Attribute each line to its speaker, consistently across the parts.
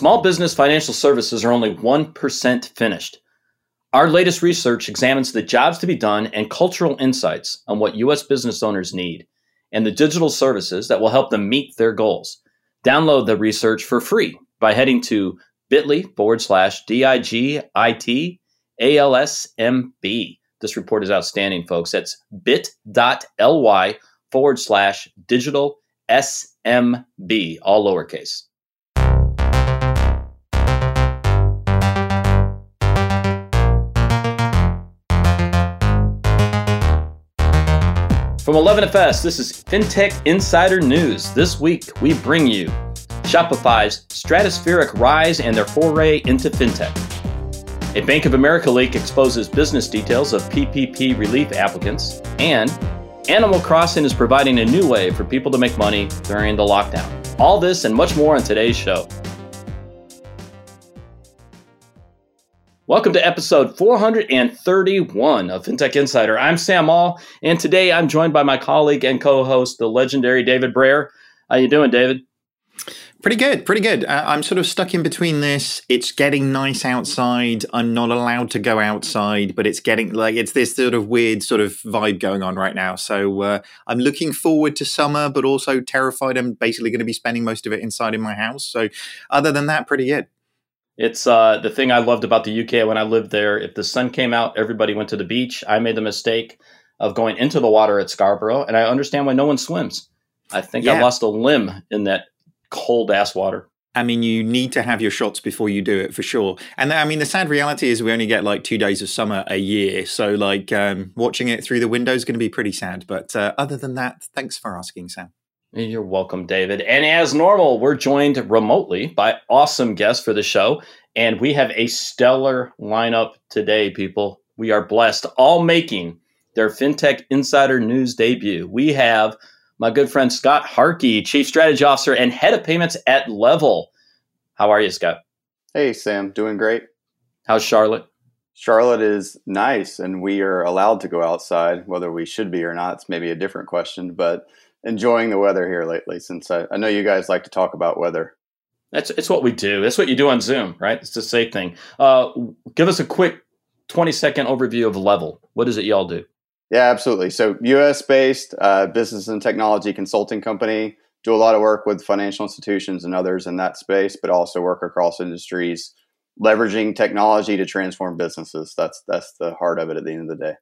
Speaker 1: Small business financial services are only 1% finished. Our latest research examines the jobs to be done and cultural insights on what U.S. business owners need and the digital services that will help them meet their goals. Download the research for free by heading to bit.ly forward slash D-I-G-I-T A-L-S-M-B. This report is outstanding, folks. That's bit.ly forward slash digital SMB, all lowercase. From 11FS, this is FinTech Insider News. This week, we bring you Shopify's stratospheric rise and their foray into FinTech. A Bank of America leak exposes business details of PPP relief applicants, and Animal Crossing is providing a new way for people to make money during the lockdown. All this and much more on today's show. Welcome to episode 431 of FinTech Insider. I'm Sam Maule, and today I'm joined by my colleague and co-host, the legendary David Brear. How you doing, David?
Speaker 2: Pretty good, pretty good. Uh, I'm sort of stuck in between this. It's getting nice outside. I'm not allowed to go outside, but it's getting like it's this sort of weird sort of vibe going on right now. So uh, I'm looking forward to summer, but also terrified I'm basically going to be spending most of it inside in my house. So other than that, pretty good.
Speaker 1: It's uh, the thing I loved about the UK when I lived there. If the sun came out, everybody went to the beach. I made the mistake of going into the water at Scarborough, and I understand why no one swims. I think yeah. I lost a limb in that cold ass water.
Speaker 2: I mean, you need to have your shots before you do it for sure. And I mean, the sad reality is we only get like two days of summer a year. So, like, um, watching it through the window is going to be pretty sad. But uh, other than that, thanks for asking, Sam.
Speaker 1: You're welcome, David. And as normal, we're joined remotely by awesome guests for the show. And we have a stellar lineup today, people. We are blessed, all making their FinTech Insider News debut. We have my good friend Scott Harkey, Chief Strategy Officer and Head of Payments at Level. How are you, Scott?
Speaker 3: Hey, Sam. Doing great.
Speaker 1: How's Charlotte?
Speaker 3: Charlotte is nice, and we are allowed to go outside. Whether we should be or not, it's maybe a different question. But enjoying the weather here lately since I, I know you guys like to talk about weather.
Speaker 1: That's it's what we do. That's what you do on Zoom, right? It's the same thing. Uh, give us a quick 20 second overview of Level. What is it y'all do?
Speaker 3: Yeah, absolutely. So, US based uh, business and technology consulting company. Do a lot of work with financial institutions and others in that space, but also work across industries, leveraging technology to transform businesses. That's that's the heart of it at the end of the day.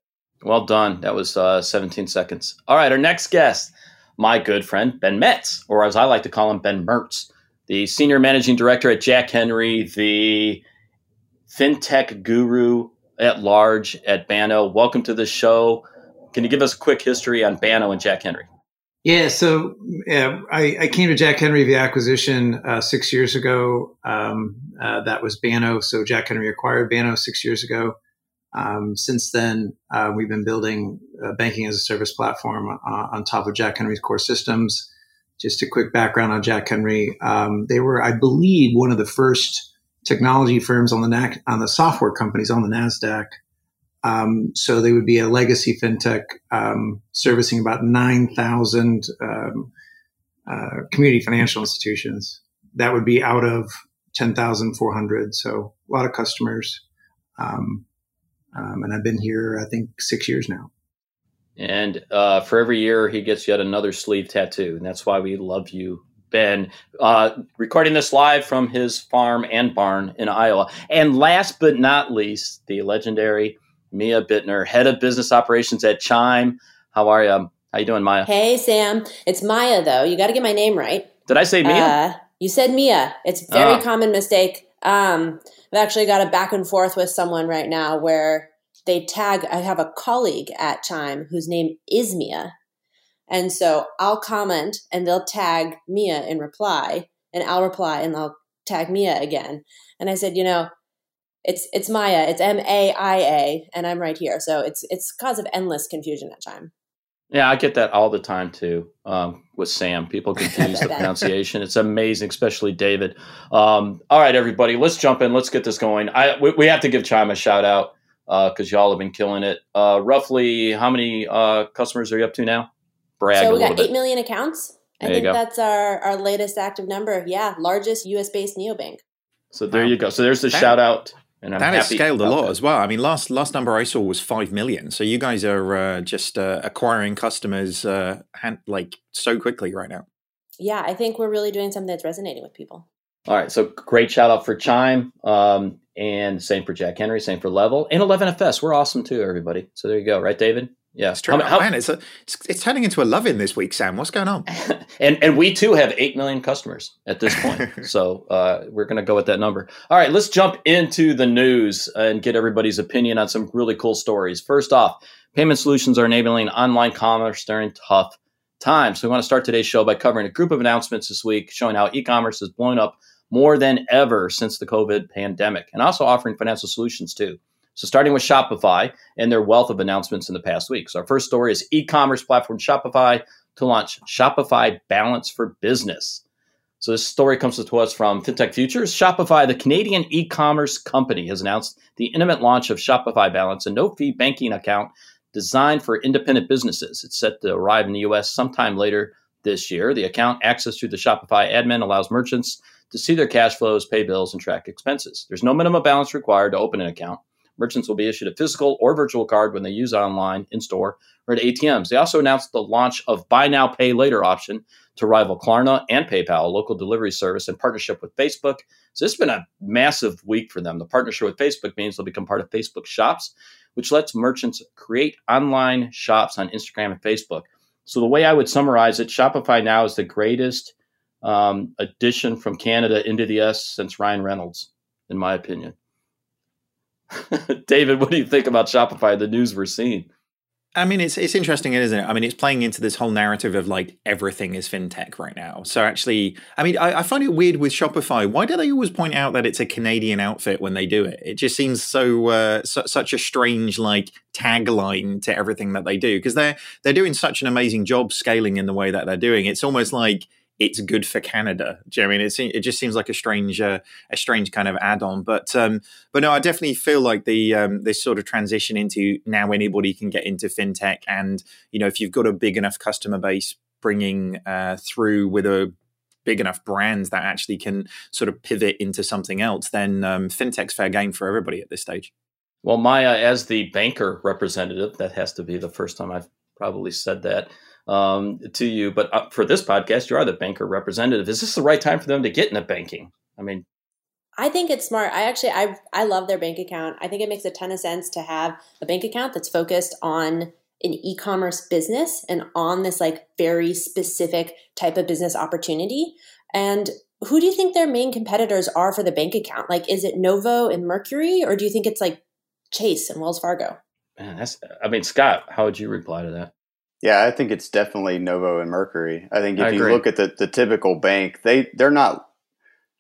Speaker 1: Well done. That was uh, 17 seconds. All right, our next guest my good friend Ben Metz, or as I like to call him, Ben Mertz, the senior managing director at Jack Henry, the fintech guru at large at Banno. Welcome to the show. Can you give us a quick history on Banno and Jack Henry?
Speaker 4: Yeah, so uh, I, I, came to Jack Henry via acquisition uh, six years ago. Um, uh, that was Banno. So Jack Henry acquired Banno six years ago. Um, since then, uh, we've been building a banking as a service platform uh, on top of Jack Henry's core systems. Just a quick background on Jack Henry. Um, they were, I believe, one of the first technology firms on the NAC, on the software companies on the Nasdaq. Um, so they would be a legacy fintech um, servicing about nine thousand um, uh, community financial institutions. That would be out of ten thousand four hundred. So a lot of customers. Um, um, and I've been here, I think, six years now.
Speaker 1: And uh, for every year, he gets yet another sleeve tattoo. And that's why we love you, Ben. Uh, recording this live from his farm and barn in Iowa. And last but not least, the legendary Mia Bittner, head of business operations at Chime. How are you? How you doing, Maia?
Speaker 5: Hey, Sam. It's Maia, though. You got to get my name right.
Speaker 1: Did I say Mia? Uh,
Speaker 5: you said Mia. It's a very oh. common mistake. Um, I've actually got a back and forth with someone right now where they tag, I have a colleague at Chime whose name is Mia. And so I'll comment and they'll tag Mia in reply, and I'll reply and they'll tag Mia again. And I said, you know, it's it's Maia, it's M A I A, and I'm right here. So it's it's cause of endless confusion at Chime.
Speaker 1: Yeah, I get that all the time too um, with Sam. People confuse the pronunciation. It's amazing, especially David. Um, all right, everybody, let's jump in. Let's get this going. I we, we have to give Chime a shout out because uh, y'all have been killing it. Uh, roughly, how many uh, customers are you up to now?
Speaker 5: Brag. So we got eight million accounts. I there think that's our our latest active number. Yeah, largest U.S. based neobank.
Speaker 1: So there wow. you go. So there's the that, shout out.
Speaker 2: And I'm that has scaled a lot that. as well. I mean, last last number I saw was five million. So you guys are uh, just uh, acquiring customers uh, hand, like so quickly right now.
Speaker 5: Yeah, I think we're really doing something that's resonating with people.
Speaker 1: All right, so great shout out for Chime, um, and same for Jack Henry, same for Level, and 11FS. We're awesome too, everybody. So there you go, right, David?
Speaker 2: Yeah, it's true. How, how, man, it's, a, it's, it's turning into a love-in this week, Sam. What's going on?
Speaker 1: and and we too have eight million customers at this point, so uh, we're going to go with that number. All right, let's jump into the news and get everybody's opinion on some really cool stories. First off, payment solutions are enabling online commerce during tough times. So we want to start today's show by covering a group of announcements this week showing how e-commerce has blown up more than ever since the COVID pandemic, and also offering financial solutions too. So, starting with Shopify and their wealth of announcements in the past week. So, our first story is e commerce platform Shopify to launch Shopify Balance for Business. So, this story comes to us from FinTech Futures. Shopify, the Canadian e commerce company, has announced the intimate launch of Shopify Balance, a no fee banking account designed for independent businesses. It's set to arrive in the US sometime later this year. The account access through the Shopify admin allows merchants to see their cash flows, pay bills, and track expenses. There's no minimum balance required to open an account merchants will be issued a physical or virtual card when they use online, in store, or at ATMs. They also announced the launch of Buy Now, Pay Later option to rival Klarna and PayPal, a local delivery service in partnership with Facebook. So this has been a massive week for them. The partnership with Facebook means they'll become part of Facebook Shops, which lets merchants create online shops on Instagram and Facebook. So the way I would summarize it, Shopify now is the greatest um, addition from Canada into the S since Ryan Reynolds, in my opinion. David, what do you think about Shopify? The news we're seeing.
Speaker 2: I mean, it's it's interesting, isn't it? I mean, it's playing into this whole narrative of like everything is fintech right now. So actually, I mean, I, I, find it weird with Shopify. Why do they always point out that it's a Canadian outfit when they do it? It just seems so, uh, su- such a strange like tagline to everything that they do because they're they're doing such an amazing job scaling in the way that they're doing. It's almost like it's good for Canada. Do you know I mean? It's, it just seems like a strange, uh, a strange kind of add-on. But um, but no, I definitely feel like the um, this sort of transition into now anybody can get into fintech, and you know if you've got a big enough customer base bringing uh, through with a big enough brands that actually can sort of pivot into something else, then um, fintech's fair game for everybody at this stage.
Speaker 1: Well, Maia, as the banker representative, that has to be the first time I've probably said that um, to you. But uh, for this podcast, you are the banker representative. Is this the right time for them to get into banking? I mean,
Speaker 5: I think it's smart. I actually I I love their bank account. I think it makes a ton of sense to have a bank account that's focused on an e-commerce business and on this like very specific type of business opportunity. And who do you think their main competitors are for the bank account? Like is it Novo and Mercury or do you think it's like Chase and Wells Fargo?
Speaker 1: Man, that's I mean, Scott, how would you reply to that?
Speaker 3: Yeah, I think it's definitely Novo and Mercury. I think if I you look at the, the typical bank, they they're not.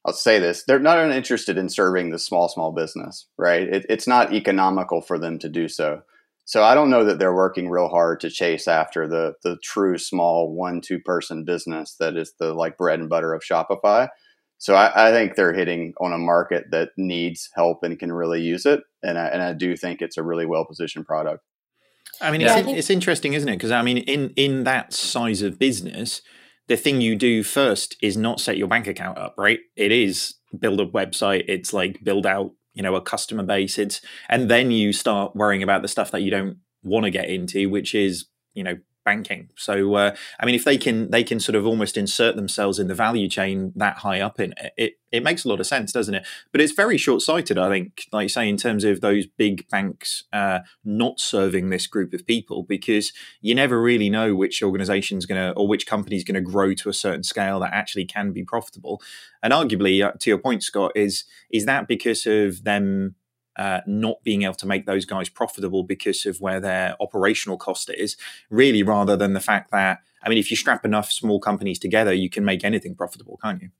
Speaker 3: I'll say this: they're not interested in serving the small small business, right? It, it's not economical for them to do so. So I don't know that they're working real hard to chase after the the true small one two person business that is the like bread and butter of Shopify. So I, I think they're hitting on a market that needs help and can really use it, and I, and I do think it's a really well positioned product.
Speaker 2: I mean, yeah, it's, it's interesting, isn't it? Because I mean, in in that size of business, the thing you do first is not set your bank account up, right? It is build a website. It's like build out, you know, a customer base. It's and then you start worrying about the stuff that you don't want to get into, which is you know banking. So, uh, I mean, if they can, they can sort of almost insert themselves in the value chain that high up in it. It, it makes a lot of sense, doesn't it? But it's very short sighted, I think, like you say, in terms of those big banks uh, not serving this group of people, because you never really know which organization's going to or which company's going to grow to a certain scale that actually can be profitable. And arguably, uh, to your point, Scott, is is that because of them uh, not being able to make those guys profitable because of where their operational cost is, really, rather than the fact that, I mean, if you strap enough small companies together, you can make anything profitable, can't you?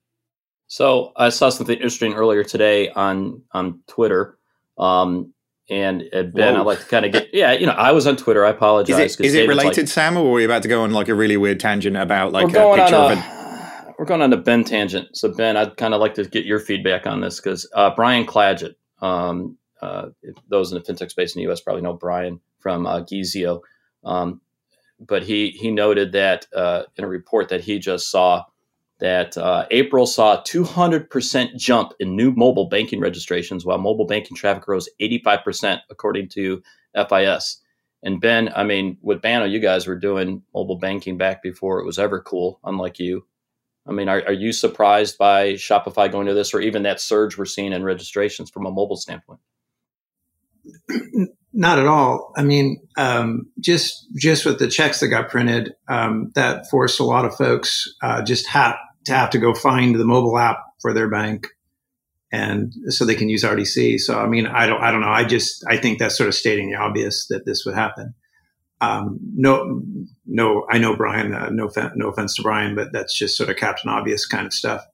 Speaker 1: So I saw something interesting earlier today on on Twitter. Um, and uh, Ben, Whoa. I like to kind of get yeah, you know, I was on Twitter. I apologize.
Speaker 2: Is it, is it related, like, Sam, or are we about to go on like a really weird tangent about like a picture of
Speaker 1: a? We're going on a Ben tangent. So Ben, I'd kind of like to get your feedback on this because uh, Brian Clagett, um, uh, those in the fintech space in the U.S. probably know Brian from uh, Geezeo, um, but he he noted that uh, in a report that he just saw that uh, April saw a 200% jump in new mobile banking registrations, while mobile banking traffic rose 85%, according to FIS. And Ben, I mean, with Banno, you guys were doing mobile banking back before it was ever cool, unlike you. I mean, are, are you surprised by Shopify going to this or even that surge we're seeing in registrations from a mobile standpoint?
Speaker 4: Not at all. I mean, um, just just with the checks that got printed, um, that forced a lot of folks uh, just have to have to go find the mobile app for their bank, and so they can use RDC. So, I mean, I don't, I don't know. I just, I think that's sort of stating the obvious that this would happen. Um, no, no, I know Brian. Uh, no, no offense to Brian, but that's just sort of Captain Obvious kind of stuff.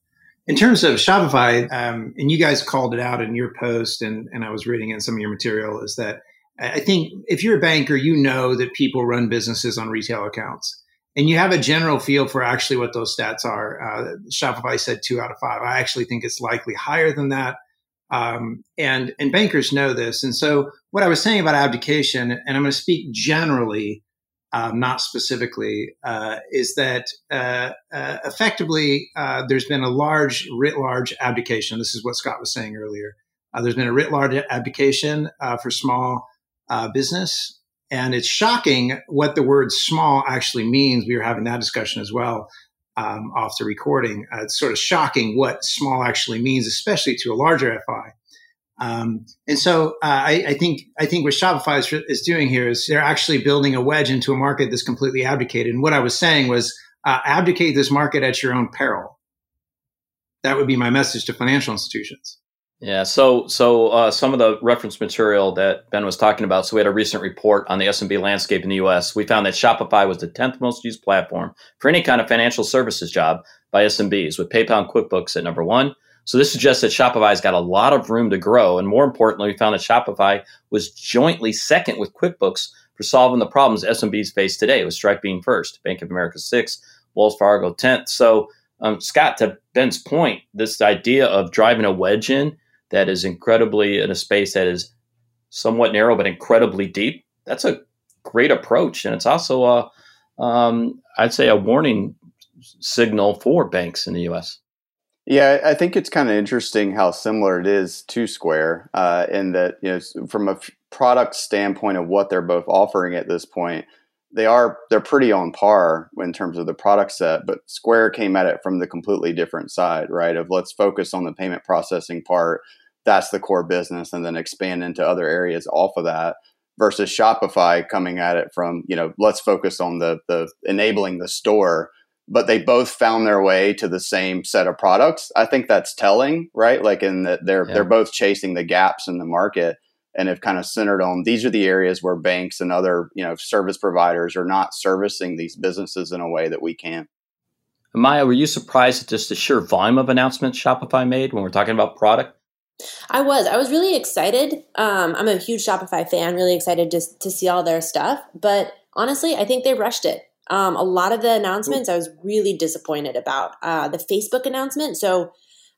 Speaker 4: In terms of Shopify, um, and you guys called it out in your post, and, and I was reading in some of your material, is that I think if you're a banker, you know that people run businesses on retail accounts, and you have a general feel for actually what those stats are. Uh, Shopify said two out of five. I actually think it's likely higher than that. Um, and and bankers know this. And so what I was saying about abdication, and I'm going to speak generally, um, not specifically, uh, is that uh, uh, effectively uh, there's been a large, writ large abdication. This is what Scott was saying earlier. Uh, there's been a writ large abdication uh, for small business. And it's shocking what the word small actually means. We were having that discussion as well um, off the recording. Uh, it's sort of shocking what small actually means, especially to a larger FI. Um, and so uh, I, I, think I think what Shopify is, is, doing here is they're actually building a wedge into a market that's completely abdicated. And what I was saying was uh, abdicate this market at your own peril. That would be my message to financial institutions.
Speaker 1: Yeah. So, so uh, some of the reference material that Ben was talking about. So, we had a recent report on the SMB landscape in the U.S. We found that Shopify was the tenth most used platform for any kind of financial services job by SMBs, with PayPal and QuickBooks at number one. So, this suggests that Shopify's got a lot of room to grow, and more importantly, we found that Shopify was jointly second with QuickBooks for solving the problems SMBs face today, with Stripe being first, Bank of America sixth, Wells Fargo tenth. So, um, Scott, to Ben's point, this idea of driving a wedge in that is incredibly in a space that is somewhat narrow but incredibly deep. That's a great approach, and it's also a, um, I'd say, a warning signal for banks in the U.S.
Speaker 3: Yeah, I think it's kind of interesting how similar it is to Square, uh, in that you know, from a product standpoint of what they're both offering at this point, they are they're pretty on par in terms of the product set. But Square came at it from the completely different side, right? Of let's focus on the payment processing part that's the core business and then expand into other areas off of that versus Shopify coming at it from, you know, let's focus on the the enabling the store, but they both found their way to the same set of products. I think that's telling, right? Like in that they're yeah. they're both chasing the gaps in the market and have kind of centered on these are the areas where banks and other, you know, service providers are not servicing these businesses in a way that we can.
Speaker 1: Maia, were you surprised at just the sheer volume of announcements Shopify made when we're talking about product?
Speaker 5: I was. I was really excited. Um, I'm a huge Shopify fan, really excited just to see all their stuff. But honestly, I think they rushed it. Um, a lot of the announcements I was really disappointed about. Uh, the Facebook announcement. So,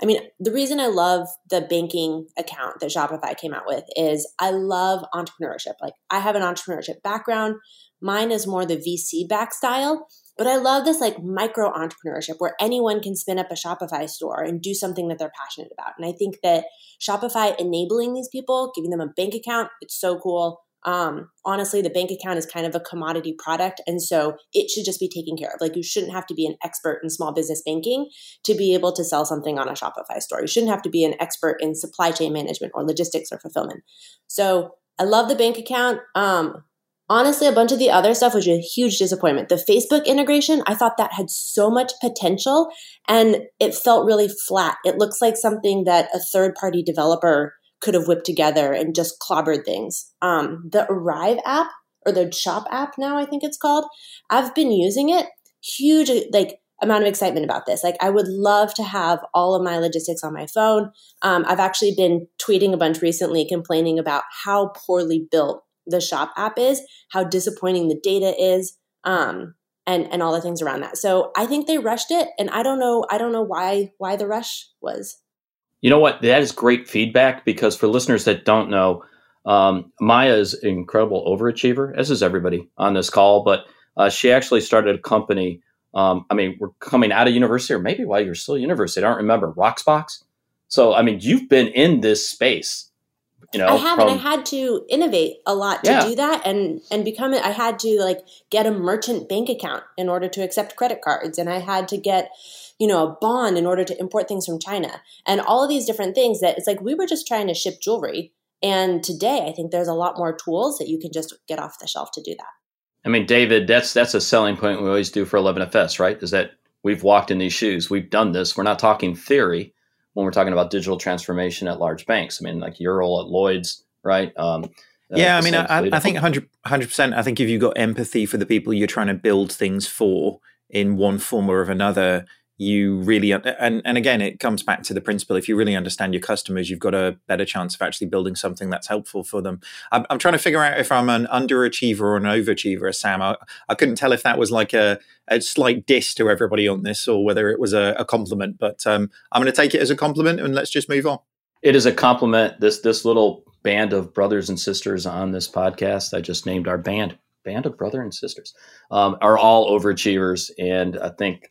Speaker 5: I mean, the reason I love the banking account that Shopify came out with is I love entrepreneurship. Like, I have an entrepreneurship background. Mine is more the VC back style. But I love this like micro entrepreneurship where anyone can spin up a Shopify store and do something that they're passionate about. And I think that Shopify enabling these people, giving them a bank account, it's so cool. Um, honestly, the bank account is kind of a commodity product. And so it should just be taken care of. Like you shouldn't have to be an expert in small business banking to be able to sell something on a Shopify store. You shouldn't have to be an expert in supply chain management or logistics or fulfillment. So I love the bank account. Um, honestly, a bunch of the other stuff was a huge disappointment. The Facebook integration, I thought that had so much potential and it felt really flat. It looks like something that a third party developer could have whipped together and just clobbered things. Um, the Arrive app or the Shop app now, I think it's called, I've been using it. Huge, like, amount of excitement about this. Like, I would love to have all of my logistics on my phone. Um, I've actually been tweeting a bunch recently complaining about how poorly built the shop app is, how disappointing the data is, um, and and all the things around that. So I think they rushed it, and I don't know I don't know why why the rush was.
Speaker 1: You know what? That is great feedback because for listeners that don't know, um, Maia is an incredible overachiever, as is everybody on this call. But uh, she actually started a company Um, I mean, we're coming out of university, or maybe while you're still university. I don't remember Rocksbox. So, I mean, you've been in this space. You know,
Speaker 5: I have, from, I had to innovate a lot to yeah. do that, and and become it. I had to like get a merchant bank account in order to accept credit cards, and I had to get you know, a bond in order to import things from China and all of these different things that it's like we were just trying to ship jewelry. And today I think there's a lot more tools that you can just get off the shelf to do that.
Speaker 1: I mean, David, that's that's a selling point we always do for 11FS, right? Is that we've walked in these shoes, we've done this. We're not talking theory when we're talking about digital transformation at large banks. I mean, like role at Lloyd's, right? Um, uh,
Speaker 2: yeah, I mean, I, I, think 100 percent. I think if you've got empathy for the people you're trying to build things for in one form or of another, you really and and again it comes back to the principle if you really understand your customers you've got a better chance of actually building something that's helpful for them. I'm, I'm trying to figure out if i'm an underachiever or an overachiever sam. I, I couldn't tell if that was like a, a slight diss to everybody on this or whether it was a, a compliment but um, i'm going to take it as a compliment and let's just move on.
Speaker 1: It is a compliment. This this little band of brothers and sisters on this podcast i just named our band band of brother and sisters um, are all overachievers and i think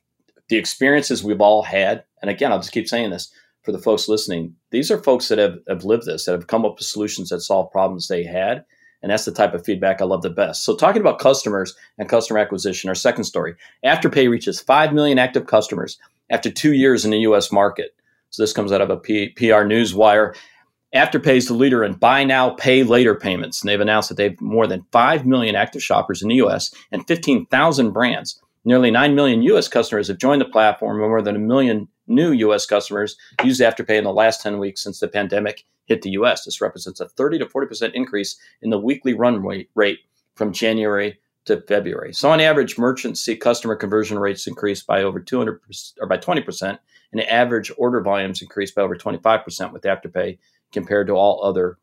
Speaker 1: the experiences we've all had, and again, I'll just keep saying this for the folks listening, these are folks that have, have lived this, that have come up with solutions that solve problems they had. And that's the type of feedback I love the best. So, talking about customers and customer acquisition, our second story Afterpay reaches 5 million active customers after two years in the US market. So, this comes out of a P- PR Newswire. Afterpay is the leader in buy now, pay later payments. And they've announced that they have more than 5 million active shoppers in the US and 15,000 brands. Nearly 9 million U.S. customers have joined the platform, and more than a million new U.S. customers used Afterpay in the last 10 weeks since the pandemic hit the U.S. This represents a 30 to 40% increase in the weekly run rate from January to February. So, on average, merchants see customer conversion rates increase by over 200 or by 20%, and average order volumes increase by over 25% with Afterpay compared to all other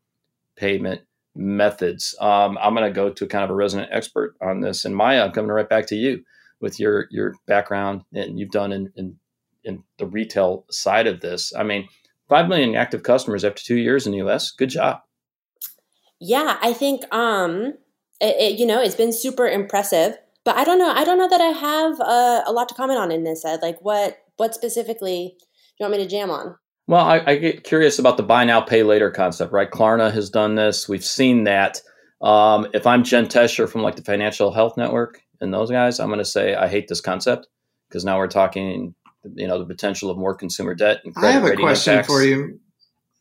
Speaker 1: payment methods. Um, I'm going to go to kind of a resident expert on this, and Maia, I'm coming right back to you with your your background and you've done in, in, in the retail side of this. I mean, five million active customers after two years in the U.S. Good job.
Speaker 5: Yeah, I think um, it, it, you know it's been super impressive. But I don't know. I don't know that I have uh, a lot to comment on in this. Ed. Like, what what specifically do you want me to jam on?
Speaker 1: Well, I, I, get curious about the buy now, pay later concept, right? Klarna has done this. We've seen that. Um, if I'm Jen Tescher from like the Financial Health Network, and those guys, I'm going to say I hate this concept because now we're talking, you know, the potential of more consumer debt. And credit.
Speaker 4: I have a question impacts. for you.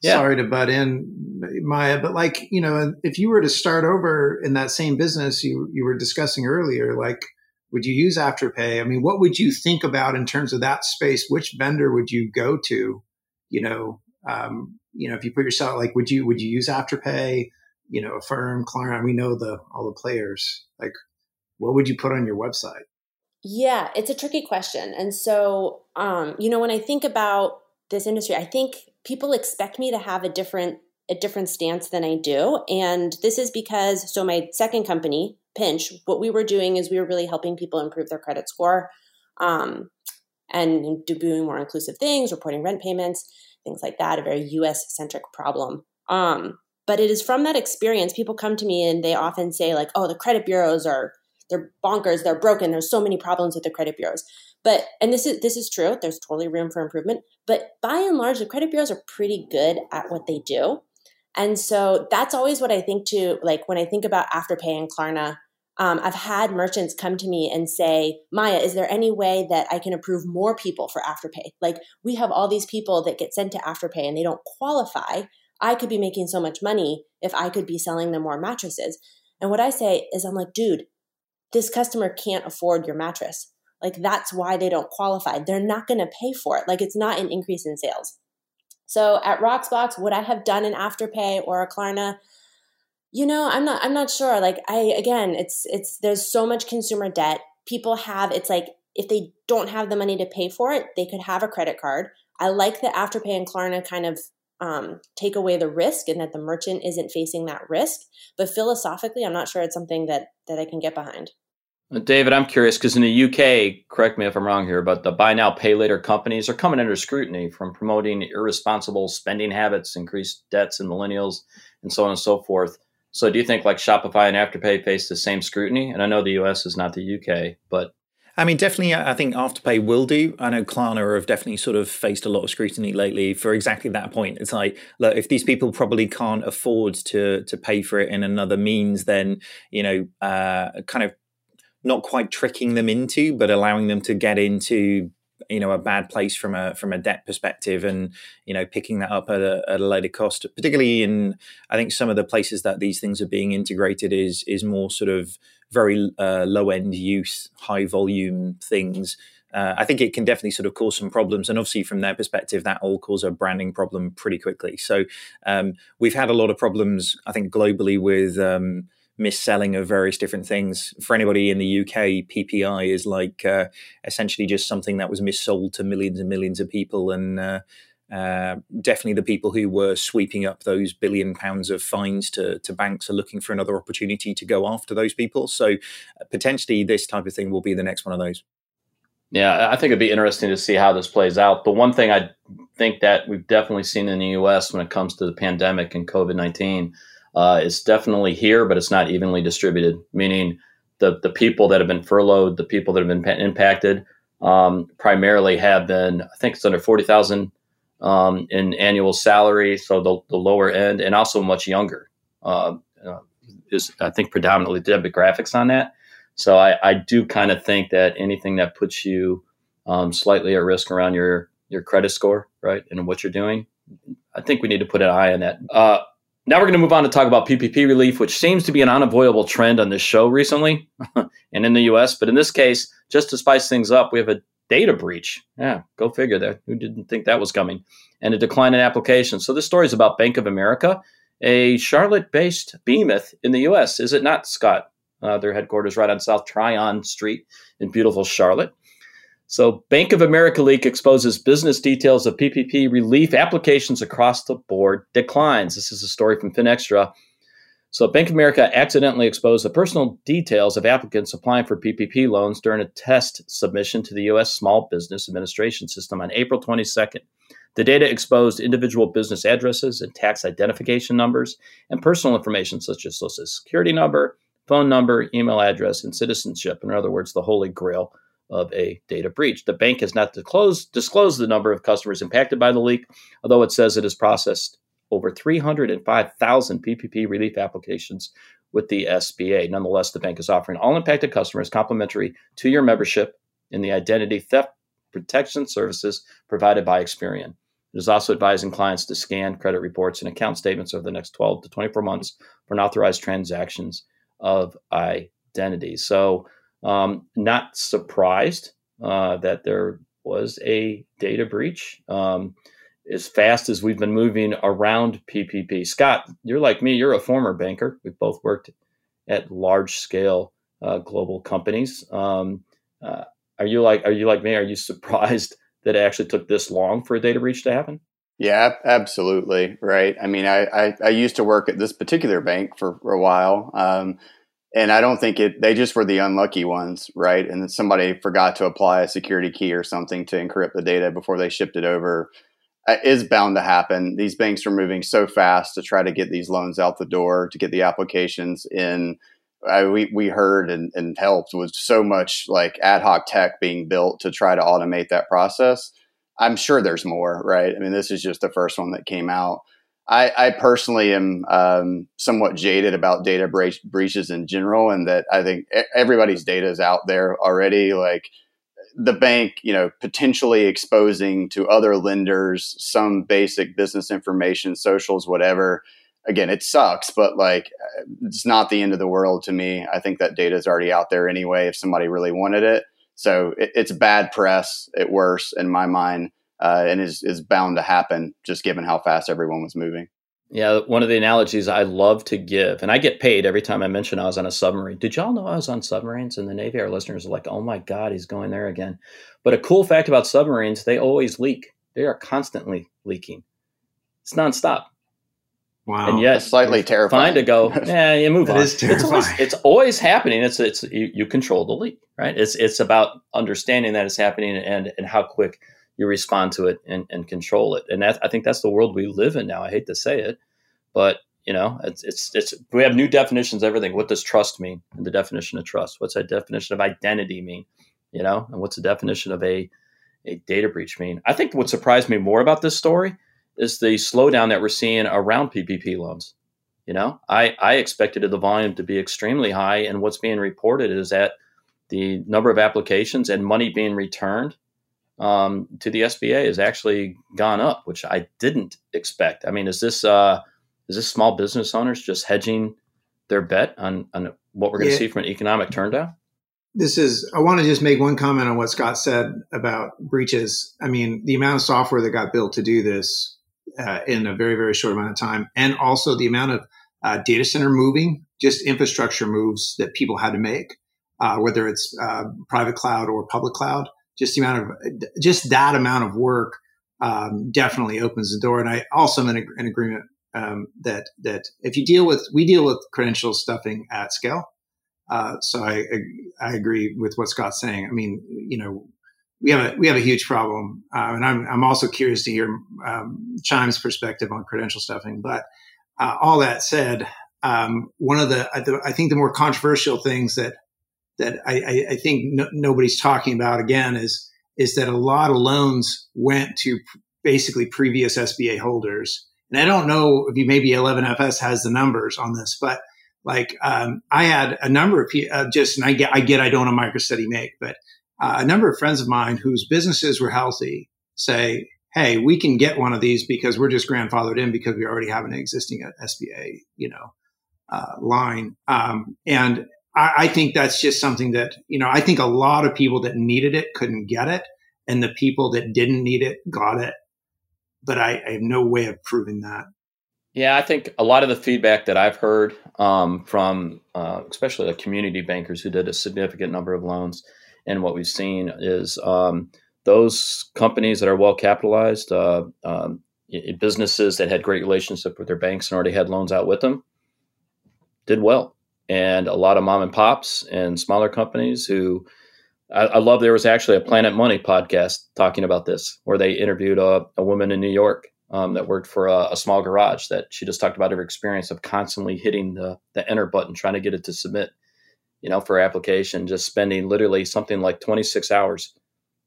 Speaker 4: Yeah. Sorry to butt in, Maia, but like you know, if you were to start over in that same business you you were discussing earlier, like would you use Afterpay? I mean, what would you think about in terms of that space? Which vendor would you go to? You know, um, you know, if you put yourself like, would you would you use Afterpay? You know, Affirm, Klarna. We know the all the players. Like, what would you put on your website?
Speaker 5: Yeah, it's a tricky question. And so, um, you know, when I think about this industry, I think people expect me to have a different a different stance than I do. And this is because so my second company, Pinch, what we were doing is we were really helping people improve their credit score. Um, and doing more inclusive things, reporting rent payments, things like that, a very US centric problem. Um, but it is from that experience, people come to me and they often say, like, oh, the credit bureaus are they're bonkers, they're broken. There's so many problems with the credit bureaus. But and this is this is true. There's totally room for improvement. But by and large, the credit bureaus are pretty good at what they do. And so that's always what I think to like when I think about Afterpay and Klarna. Um, I've had merchants come to me and say, Maia, is there any way that I can approve more people for Afterpay? Like we have all these people that get sent to Afterpay and they don't qualify. I could be making so much money if I could be selling them more mattresses. And what I say is, I'm like, dude, this customer can't afford your mattress. Like that's why they don't qualify. They're not going to pay for it. Like it's not an increase in sales. So at Rocksbox, would I have done an Afterpay or a Klarna? You know, I'm not. I'm not sure. Like I again, it's it's there's so much consumer debt. People have. It's like if they don't have the money to pay for it, they could have a credit card. I like that Afterpay and Klarna kind of um, take away the risk and that the merchant isn't facing that risk. But philosophically, I'm not sure it's something that that I can get behind.
Speaker 1: David, I'm curious because in the UK, correct me if I'm wrong here, but the buy now, pay later companies are coming under scrutiny from promoting irresponsible spending habits, increased debts in millennials, and so on and so forth. So, do you think like Shopify and Afterpay face the same scrutiny? And I know the US is not the UK, but
Speaker 2: I mean, definitely, I think Afterpay will do. I know Klarna have definitely sort of faced a lot of scrutiny lately for exactly that point. It's like, look, if these people probably can't afford to to pay for it in another means, then you know, uh, kind of not quite tricking them into, but allowing them to get into you know a bad place from a from a debt perspective and you know picking that up at a, at a later cost particularly in i think some of the places that these things are being integrated is is more sort of very uh, low end use, high volume things. Uh, I think it can definitely sort of cause some problems. And obviously, from their perspective, that all cause a branding problem pretty quickly. So um, we've had a lot of problems, I think, globally with um, mis-selling of various different things. For anybody in the UK, PPI is like uh, essentially just something that was missold to millions and millions of people. And uh, uh, definitely the people who were sweeping up those billion pounds of fines to, to banks are looking for another opportunity to go after those people. So uh, potentially this type of thing will be the next one of those.
Speaker 1: Yeah, I think it'd be interesting to see how this plays out. The one thing I think that we've definitely seen in the U.S. when it comes to the pandemic and COVID nineteen uh, is definitely here, but it's not evenly distributed. Meaning, the the people that have been furloughed, the people that have been impacted, um, primarily have been. I think it's under forty thousand um, in annual salary, so the, the, lower end, and also much younger. Uh, uh, is I think predominantly demographics on that. So I, I do kind of think that anything that puts you um, slightly at risk around your your credit score, right, and what you're doing, I think we need to put an eye on that. Uh, now we're going to move on to talk about PPP relief, which seems to be an unavoidable trend on this show recently and in the U.S. But in this case, just to spice things up, we have a data breach. Yeah, go figure there. Who didn't think that was coming? And a decline in applications. So this story is about Bank of America, a Charlotte-based behemoth in the U.S. Is it not, Scott? Uh, their headquarters right on South Tryon Street in beautiful Charlotte. So Bank of America leak exposes business details of PPP relief applications across the board declines. This is a story from FinExtra. So, Bank of America accidentally exposed the personal details of applicants applying for PPP loans during a test submission to the U.S. Small Business Administration System on April 22nd. The data exposed individual business addresses and tax identification numbers and personal information such as social security number, phone number, email address, and citizenship. In other words, the holy grail of a data breach. The bank has not disclosed, disclosed the number of customers impacted by the leak, although it says it has processed over 305,000 PPP relief applications with the SBA. Nonetheless, the bank is offering all impacted customers complimentary two year membership in the identity theft protection services provided by Experian. It is also advising clients to scan credit reports and account statements over the next 12 to 24 months for unauthorized transactions of identity. So, um, not surprised uh, that there was a data breach. Um, as fast as we've been moving around PPP. Scott, you're like me, you're a former banker. We've both worked at large scale uh, global companies. Um, uh, are you like are you like me? Are you surprised that it actually took this long for a data breach to happen?
Speaker 3: Yeah, absolutely. Right. I mean, I, I, I used to work at this particular bank for, for a while. Um, and I don't think it, they just were the unlucky ones, right? And somebody forgot to apply a security key or something to encrypt the data before they shipped it over. Uh, is bound to happen. These banks are moving so fast to try to get these loans out the door, to get the applications in. I, we we heard and, and helped with so much like ad hoc tech being built to try to automate that process. I'm sure there's more, right? I mean, this is just the first one that came out. I, I personally am um, somewhat jaded about data breaches in general, and that I think everybody's data is out there already. Like the bank, you know, potentially exposing to other lenders some basic business information, socials, whatever. Again, it sucks, but like it's not the end of the world to me. I think that data is already out there anyway if somebody really wanted it. So it, it's bad press at worst in my mind, uh, and is is bound to happen just given how fast everyone was moving.
Speaker 1: Yeah, one of the analogies I love to give, and I get paid every time I mention I was on a submarine. Did y'all know I was on submarines in the Navy? Our listeners are like, oh my God, he's going there again. But a cool fact about submarines, they always leak. They are constantly leaking. It's nonstop.
Speaker 3: Wow. And yet, That's slightly terrifying.
Speaker 1: Fine to go. Yeah, you move
Speaker 4: on.
Speaker 1: Is
Speaker 4: terrifying.
Speaker 1: It's always, it's always happening. It's it's you, you control the leak, right? It's it's about understanding that it's happening and and how quick you respond to it and, and control it. And that, I think that's the world we live in now. I hate to say it, but you know, it's, it's, it's, we have new definitions, everything. What does trust mean? And the definition of trust. What's that definition of identity mean? You know, and what's the definition of a a data breach mean? I think what surprised me more about this story is the slowdown that we're seeing around PPP loans. You know, I, I expected the volume to be extremely high, and what's being reported is that the number of applications and money being returned um, to the SBA has actually gone up, which I didn't expect. I mean, is this uh, is this small business owners just hedging their bet on, on what we're going to yeah. see from an economic turndown?
Speaker 4: This is. I want to just make one comment on what Scott said about breaches. I mean, the amount of software that got built to do this uh, in a very very short amount of time, and also the amount of uh, data center moving, just infrastructure moves that people had to make, uh, whether it's uh, private cloud or public cloud. Just the amount of just that amount of work um, definitely opens the door. And I also am in, in agreement um, that that if you deal with we deal with credential stuffing at scale. Uh, so I I agree with what Scott's saying. I mean, you know, we have a we have a huge problem, uh, and I'm I'm also curious to hear um, Chime's perspective on credential stuffing. But uh, all that said, um, one of the I think the more controversial things that that I, I think no, nobody's talking about again is is that a lot of loans went to basically previous SBA holders. And I don't know if you maybe 11FS has the numbers on this, but like um, I had a number of people uh, just, and I get, I get, I don't a microstudy make, but uh, a number of friends of mine whose businesses were healthy say, "Hey, we can get one of these because we're just grandfathered in because we already have an existing SBA, you know, uh, line." Um, and I, I think that's just something that you know. I think a lot of people that needed it couldn't get it, and the people that didn't need it got it. But I, I have no way of proving that.
Speaker 1: Yeah, I think a lot of the feedback that I've heard um, from, uh, especially the community bankers who did a significant number of loans, and what we've seen is um, those companies that are well capitalized, uh, um, businesses that had great relationship with their banks and already had loans out with them, did well and a lot of mom and pops and smaller companies who I, I love. There was actually a Planet Money podcast talking about this, where they interviewed a, a woman in New York um, that worked for a, a, small garage that she just talked about her experience of constantly hitting the, the enter button, trying to get it to submit, you know, for application, just spending literally something like 26 hours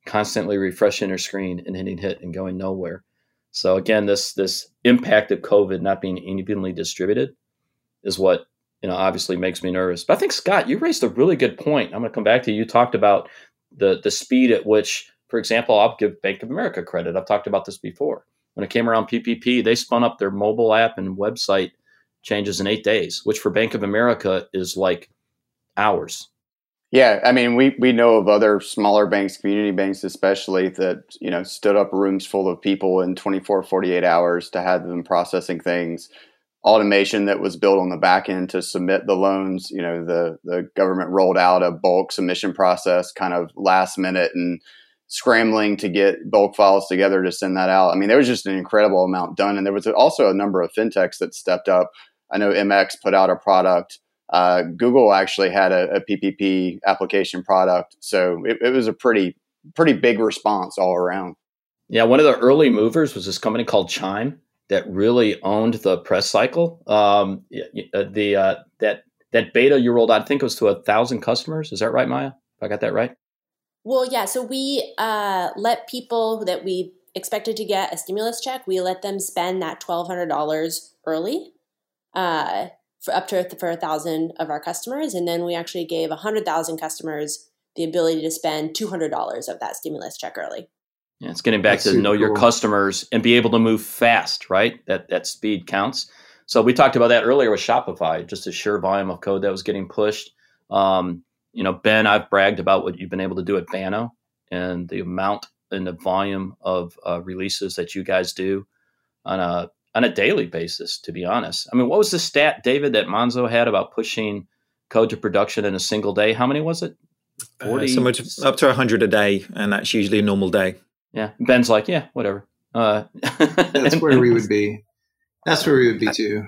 Speaker 1: constantly refreshing her screen and hitting hit and going nowhere. So again, this this impact of COVID not being evenly distributed is what you know, obviously makes me nervous. But I think Scott, you raised a really good point. I'm going to come back to you. You talked about the the speed at which, for example, I'll give Bank of America credit. I've talked about this before. When it came around PPP, they spun up their mobile app and website changes in eight days, which for Bank of America is like hours.
Speaker 3: Yeah, I mean, we we know of other smaller banks, community banks especially, that you know stood up rooms full of people in 24, 48 hours to have them processing things automation that was built on the back end to submit the loans. You know, the the government rolled out a bulk submission process kind of last minute and scrambling to get bulk files together to send that out. I mean, there was just an incredible amount done, and there was also a number of fintechs that stepped up. I know MX put out a product. Uh, Google actually had a, a, PPP application product, so it, it was a pretty pretty big response all around.
Speaker 1: Yeah, one of the early movers was this company called Chime that really owned the press cycle. Um, uh, the uh, that that beta you rolled out, I think it was to a thousand customers. Is that right, Maia? If I got that right.
Speaker 5: Well, yeah. So we uh, let people that we expected to get a stimulus check, we let them spend that twelve hundred dollars early, uh, for up to for a thousand of our customers, and then we actually gave hundred thousand customers the ability to spend two hundred dollars of that stimulus check early.
Speaker 1: Yeah, it's getting back That's to know cool. your customers and be able to move fast, right? That that speed counts. So we talked about that earlier with Shopify, just the sheer volume of code that was getting pushed. Um, you know, Ben, I've bragged about what you've been able to do at Banno and the amount and the volume of uh, releases that you guys do on a on a daily basis. To be honest, I mean, what was the stat, David, that Monzo had about pushing code to production in a single day? How many was it?
Speaker 2: Forty, uh, so much up to hundred a day, and that's usually a normal day
Speaker 1: yeah. Ben's like, yeah, whatever. Uh,
Speaker 4: That's where we would be. That's where we would be too.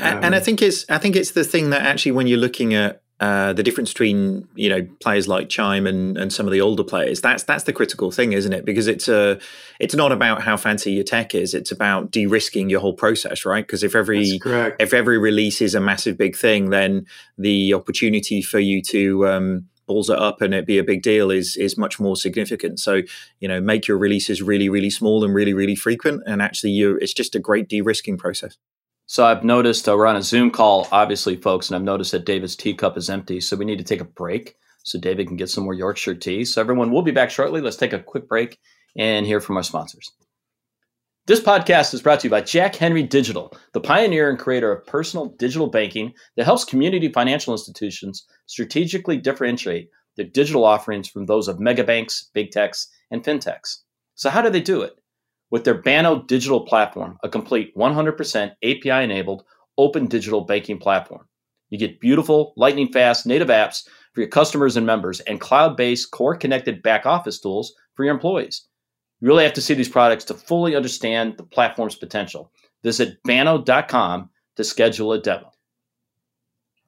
Speaker 2: Um, and I think it's I think it's the thing that actually when you're looking at uh, the difference between you know players like Chime and, and some of the older players that's that's the critical thing isn't it because it's a it's not about how fancy your tech is it's about de-risking your whole process right because if every if every release is a massive big thing then the opportunity for you to um, balls it up and it be a big deal is is much more significant. So you know, make your releases really really small and really really frequent, and actually, you it's just a great de-risking process.
Speaker 1: So I've noticed uh, we're on a Zoom call, obviously, folks, and I've noticed that David's teacup is empty. So we need to take a break so David can get some more Yorkshire tea. So everyone, we'll be back shortly. Let's take a quick break and hear from our sponsors. This podcast is brought to you by Jack Henry Digital, the pioneer and creator of personal digital banking that helps community financial institutions strategically differentiate their digital offerings from those of megabanks, big techs, and fintechs. So, how do they do it? With their Banno digital platform, a complete 100% API enabled open digital banking platform. You get beautiful, lightning fast native apps for your customers and members and cloud based core connected back office tools for your employees. You really have to see these products to fully understand the platform's potential. Visit banno.com to schedule a demo.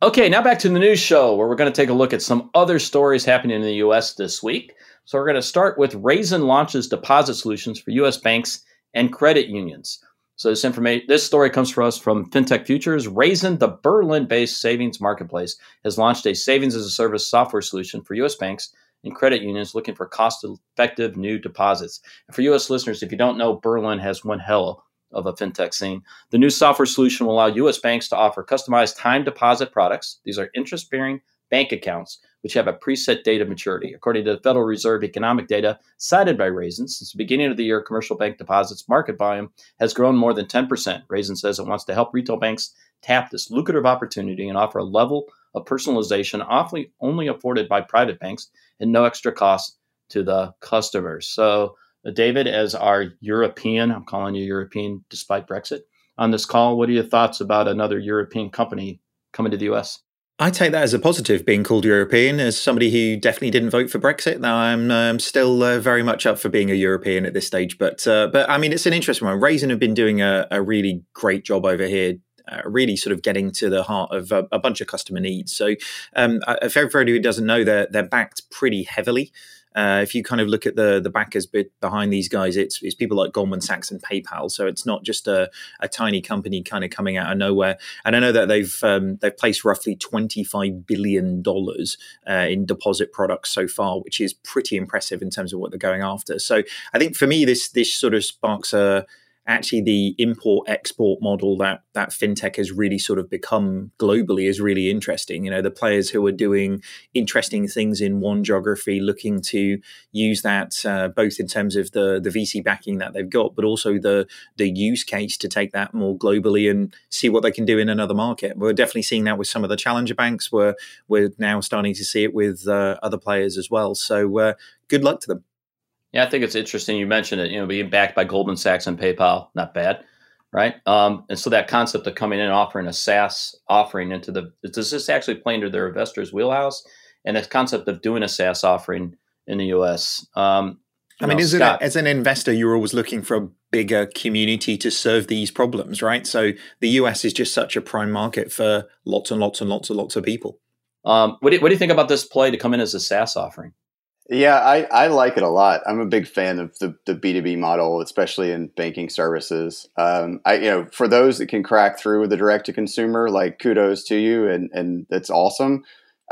Speaker 1: Okay, now back to the news show where we're going to take a look at some other stories happening in the US this week. So we're going to start with Raisin launches deposit solutions for US banks and credit unions. So this information this story comes for us from FinTech Futures. Raisin, the Berlin-based savings marketplace, has launched a savings as a service software solution for US banks and credit unions looking for cost effective new deposits. And for US listeners, if you don't know, Berlin has one hell of a fintech scene. The new software solution will allow US banks to offer customized time deposit products. These are interest bearing bank accounts which have a preset date of maturity. According to the Federal Reserve economic data cited by Raisin, since the beginning of the year, commercial bank deposits market volume has grown more than 10%. Raisin says it wants to help retail banks tap this lucrative opportunity and offer a level of personalization awfully only afforded by private banks and no extra cost to the customers. So, David, as our European, I'm calling you European despite Brexit, on this call, what are your thoughts about another European company coming to the US?
Speaker 2: I take that as a positive, being called European. As somebody who definitely didn't vote for Brexit, now I'm um, still uh, very much up for being a European at this stage. But uh, but I mean, it's an interesting one. Raisin have been doing a, a really great job over here uh, really sort of getting to the heart of a, a bunch of customer needs. So, um, uh, for everybody who doesn't know, they're they're backed pretty heavily. Uh, if you kind of look at the the backers bit behind these guys, it's it's people like Goldman Sachs and PayPal. So it's not just a, a tiny company kind of coming out of nowhere. And I know that they've um, they've placed roughly twenty five billion dollars uh, in deposit products so far, which is pretty impressive in terms of what they're going after. So I think for me, this this sort of sparks a actually the import export model that that fintech has really sort of become globally is really interesting. You know the players who are doing interesting things in one geography looking to use that uh, both in terms of the the VC backing that they've got but also the the use case to take that more globally and see what they can do in another market. We're definitely seeing that with some of the challenger banks. We're we're now starting to see it with uh, other players as well. So uh, good luck to them
Speaker 1: yeah, I think it's interesting. You mentioned it, you know, being backed by Goldman Sachs and PayPal, not bad, right? Um, and so that concept of coming in and offering a SaaS offering into the does this actually play into their investors' wheelhouse? And the concept of doing a SaaS offering in the U.S. Um,
Speaker 2: I mean, know, is Scott, it as an investor, you're always looking for a bigger community to serve these problems, right? So the US is just such a prime market for lots and lots and lots and lots of people.
Speaker 1: Um, what, do you, what do you think about this play to come in as a SaaS offering?
Speaker 3: Yeah, I, I like it a lot. I'm a big fan of the, the B2B model, especially in banking services. Um, I, you know, for those that can crack through with the direct to consumer, like kudos to you and, and it's awesome.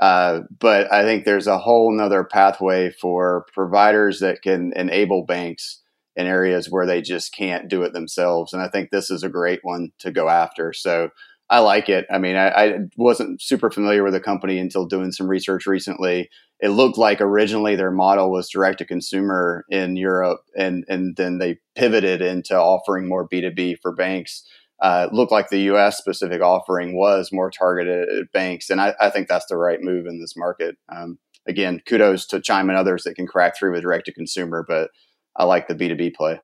Speaker 3: Uh, but I think there's a whole nother pathway for providers that can enable banks in areas where they just can't do it themselves. And I think this is a great one to go after. So I like it. I mean, I, I wasn't super familiar with the company until doing some research recently it looked like originally their model was direct to consumer in Europe, and and then they pivoted into offering more B two B for banks. Uh, looked like the U.S. specific offering was more targeted at banks, and I, I think that's the right move in this market. Um, again, kudos to Chime and others that can crack through with direct to consumer, but I like the B two B play.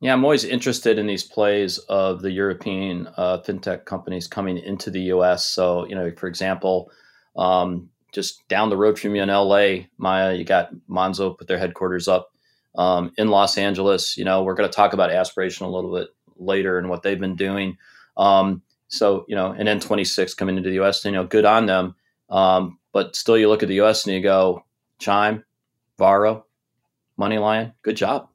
Speaker 1: Yeah, I'm always interested in these plays of the European uh, fintech companies coming into the U.S. So, you know, for example, um, just down the road from you in LA, Maia, you got Monzo put their headquarters up um, in Los Angeles. You know, we're going to talk about aspiration a little bit later and what they've been doing. Um, so, you know, and N26 coming into the US, you know, good on them. Um, but still, you look at the US and you go, Chime, Varo, MoneyLion, good job.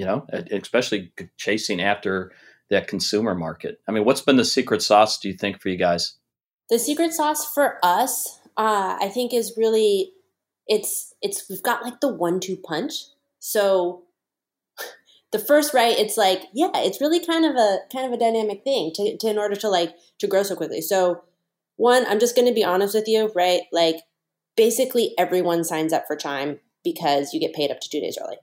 Speaker 1: You know, especially chasing after that consumer market. I mean, what's been the secret sauce, do you think, for you guys?
Speaker 5: The secret sauce for us uh, I think is really it's it's we've got like the one two punch. So the first right, it's like yeah, it's really kind of a kind of a dynamic thing to, to in order to like to grow so quickly. So one, I'm just going to be honest with you, right? Like basically everyone signs up for Chime because you get paid up to two days early.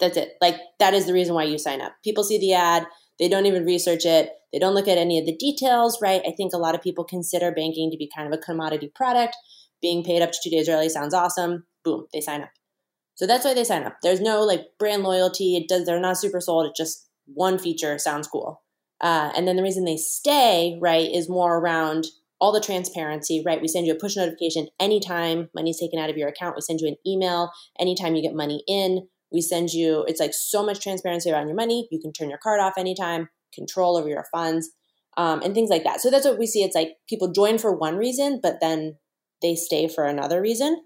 Speaker 5: That's it. Like that is the reason why you sign up. People see the ad, they don't even research it. They don't look at any of the details, right? I think a lot of people consider banking to be kind of a commodity product. Being paid up to two days early sounds awesome. Boom, they sign up. So that's why they sign up. There's no like brand loyalty. It does. They're not super sold. It's just one feature sounds cool. Uh, and then the reason they stay, right, is more around all the transparency, right? We send you a push notification anytime money's taken out of your account. We send you an email anytime you get money in. We send you, it's like so much transparency around your money. You can turn your card off anytime, control over your funds, um, and things like that. So that's what we see. It's like people join for one reason, but then they stay for another reason.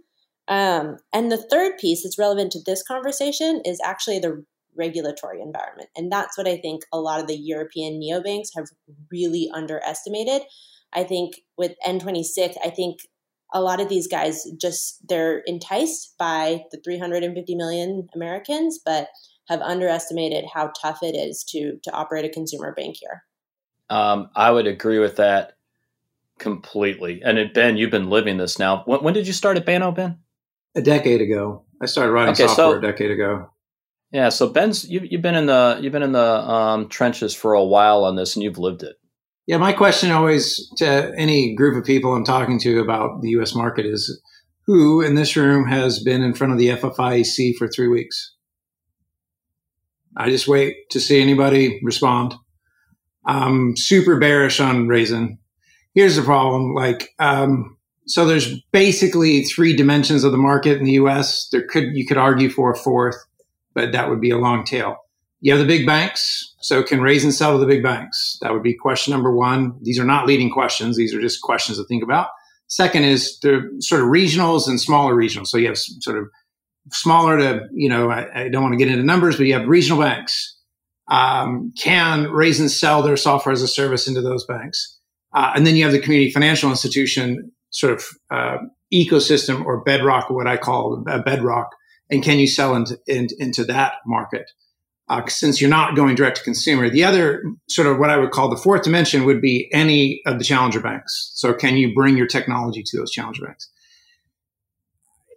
Speaker 5: Um, and the third piece that's relevant to this conversation is actually the regulatory environment. And that's what I think a lot of the European neobanks have really underestimated. I think with N26, I think a lot of these guys just they're enticed by the 350 million Americans, but have underestimated how tough it is to to operate a consumer bank here.
Speaker 1: Um, I would agree with that completely. And it, Ben, you've been living this now. When, when, did you start at Banno, Ben?
Speaker 4: A decade ago. I started writing okay, software so, a decade ago.
Speaker 1: Yeah, so Ben's you, you've been in the you've been in the um, trenches for a while on this, and you've lived it.
Speaker 4: Yeah, my question always to any group of people I'm talking to about the U.S. market is, who in this room has been in front of the FFIEC for three weeks? I just wait to see anybody respond. I'm super bearish on Raisin. Here's the problem: like, um, so there's basically three dimensions of the market in the U.S. There could you could argue for a fourth, but that would be a long tail. You have the big banks. So can Raisin sell to the big banks? That would be question number one. These are not leading questions. These are just questions to think about. Second is the sort of regionals and smaller regionals. So you have sort of smaller to, you know, I, I don't want to get into numbers, but you have regional banks. Um, can and sell their software as a service into those banks? Uh, and then you have the community financial institution sort of uh, ecosystem or bedrock, what I call a bedrock. And can you sell into, into, into that market? Uh, since you're not going direct to consumer. The other sort of what I would call the fourth dimension would be any of the challenger banks. So can you bring your technology to those challenger banks?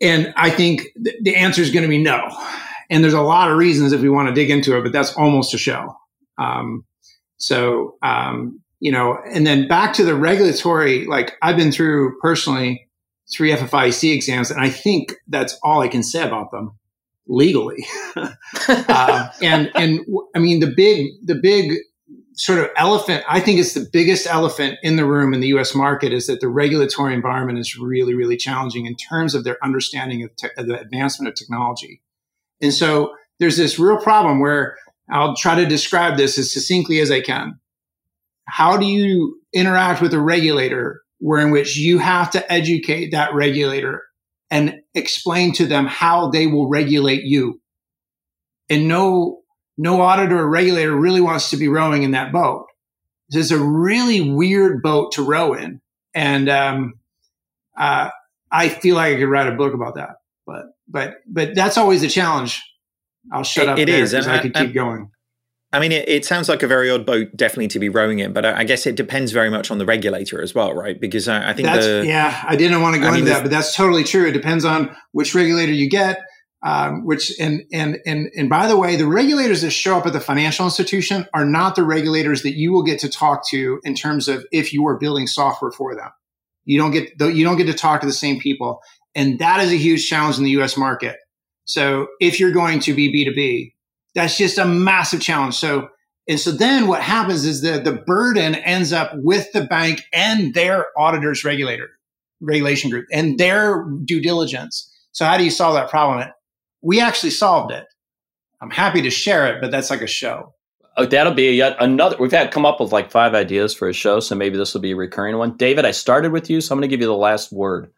Speaker 4: And I think th- the answer is going to be no. And there's a lot of reasons if we want to dig into it, but that's almost a show. Um, so, um, you know, and then back to the regulatory, like I've been through personally three FFIEC exams, and I think that's all I can say about them legally. uh, and and I mean the big the big sort of elephant. I think it's the biggest elephant in the room in the U.S. market is that the regulatory environment is really really challenging in terms of their understanding of, te- of the advancement of technology. And so there's this real problem where I'll try to describe this as succinctly as I can. How do you interact with a regulator where in which you have to educate that regulator and explain to them how they will regulate you. And no, no auditor or regulator really wants to be rowing in that boat. This is a really weird boat to row in. And, um, uh, I feel like I could write a book about that, but, but, but that's always a challenge. I'll shut it, up. It is, and I, I could keep going.
Speaker 2: I mean, it, it, sounds like a very odd boat, definitely to be rowing in, but I, I, guess it depends very much on the regulator as well, right? Because I, I think
Speaker 4: that's,
Speaker 2: the,
Speaker 4: yeah, I didn't want to go I into mean, that, but that's totally true. It depends on which regulator you get, um, which and and and and by the way, the regulators that show up at the financial institution are not the regulators that you will get to talk to in terms of if you are building software for them. You don't get you don't get to talk to the same people, and that is a huge challenge in the U.S. market. So if you're going to be B two B, that's just a massive challenge. So, and so then what happens is that the burden ends up with the bank and their auditors regulator regulation group and their due diligence. So how do you solve that problem? We actually solved it. I'm happy to share it, but that's like a show.
Speaker 1: Oh, that'll be yet another. We've had come up with like five ideas for a show, so maybe this will be a recurring one. David, I started with you, so I'm going to give you the last word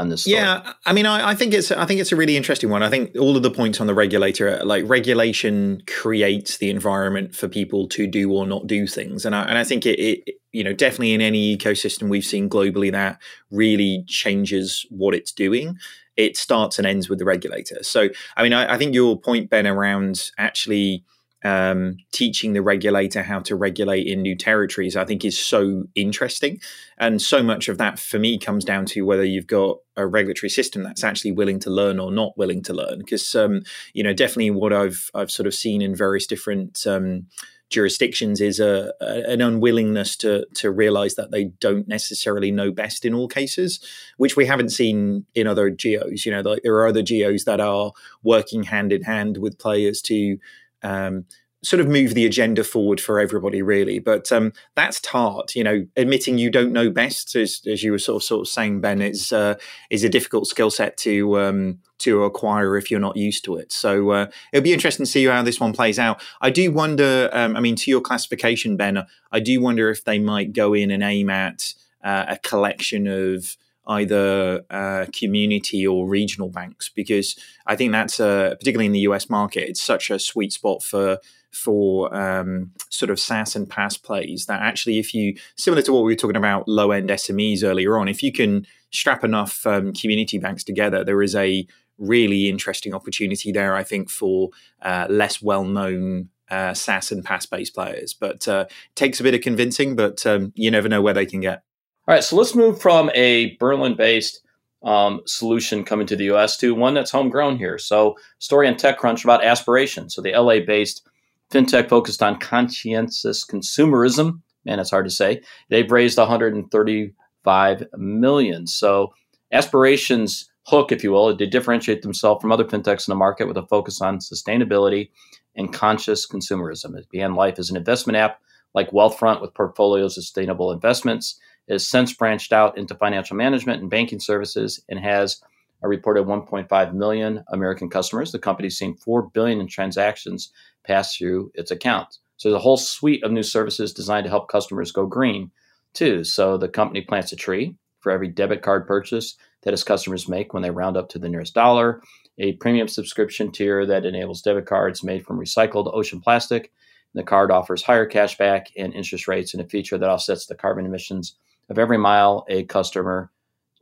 Speaker 1: on this. Story.
Speaker 2: Yeah, I mean, I, I, think it's I think it's a really interesting one. I think all of the points on the regulator, like regulation, creates the environment for people to do or not do things, and I, and I think it, it you know definitely in any ecosystem we've seen globally that really changes what it's doing it starts and ends with the regulator so i mean i, I think your point ben around actually um, teaching the regulator how to regulate in new territories, I think is so interesting. And so much of that for me comes down to whether you've got a regulatory system that's actually willing to learn or not willing to learn. Because, um, you know, definitely what I've, I've sort of seen in various different um, jurisdictions is a, a, an unwillingness to to realize that they don't necessarily know best in all cases, which we haven't seen in other geos. You know, like there are other geos that are working hand in hand with players to um, sort of move the agenda forward for everybody, really. But um, that's hard, you know. Admitting you don't know best, as, as you were sort of sort of saying, Ben, is uh, is a difficult skill set to um, to acquire if you're not used to it. So uh, it'll be interesting to see how this one plays out. I do wonder. Um, I mean, to your classification, Ben, I do wonder if they might go in and aim at uh, a collection of either uh, community or regional banks because I think that's particularly in the US market, it's such a sweet spot for for um, sort of SaaS and PaaS plays that actually, if you similar to what we were talking about low end SMEs earlier on, if you can strap enough um, community banks together, there is a really interesting opportunity there. I think for uh, less well known uh, SaaS and PaaS based players, but uh, takes a bit of convincing. But um, you never know where they can get.
Speaker 1: All right, so let's move from a Berlin based um, solution coming to the US to one that's homegrown here. So, story on TechCrunch about aspiration. So, the LA based fintech focused on conscientious consumerism. Man, it's hard to say. They've raised 135 million. So, aspirations hook, if you will, they differentiate themselves from other fintechs in the market with a focus on sustainability and conscious consumerism. It began life as an investment app like Wealthfront with portfolios of sustainable investments has since branched out into financial management and banking services and has a reported 1.5 million American customers. The company's seen 4 billion in transactions pass through its accounts. So there's a whole suite of new services designed to help customers go green too. So the company plants a tree for every debit card purchase that its customers make when they round up to the nearest dollar, a premium subscription tier that enables debit cards made from recycled ocean plastic. The card offers higher cash back and interest rates and a feature that offsets the carbon emissions of every mile a customer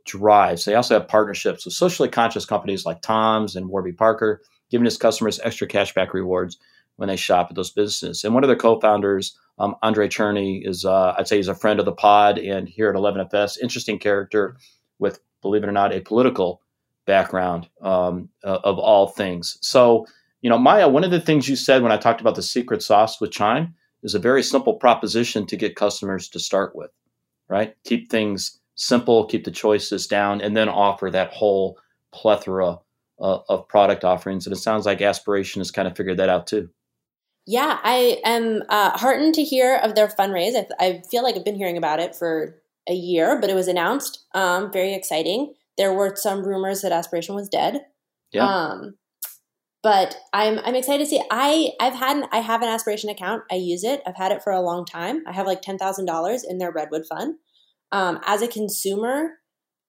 Speaker 1: drives. They also have partnerships with socially conscious companies like Tom's and Warby Parker, giving its customers extra cashback rewards when they shop at those businesses. And one of their co-founders, um, Andrei Cherny, is uh, I'd say he's a friend of the pod and here at 11FS, interesting character with, believe it or not, a political background um, uh, of all things. So, you know, Maia, one of the things you said when I talked about the secret sauce with Chime is a very simple proposition to get customers to start with right? Keep things simple, keep the choices down, and then offer that whole plethora uh, of product offerings. And it sounds like Aspiration has kind of figured that out too.
Speaker 5: Yeah, I am uh, heartened to hear of their fundraise. I, th- I, feel like I've been hearing about it for a year, but it was announced. Um, very exciting. There were some rumors that Aspiration was dead.
Speaker 1: Yeah.
Speaker 5: Um, but I'm I'm excited to see. I I've had an, I have an aspiration account. I use it. I've had it for a long time. I have like ten thousand dollars in their Redwood fund. Um, as a consumer,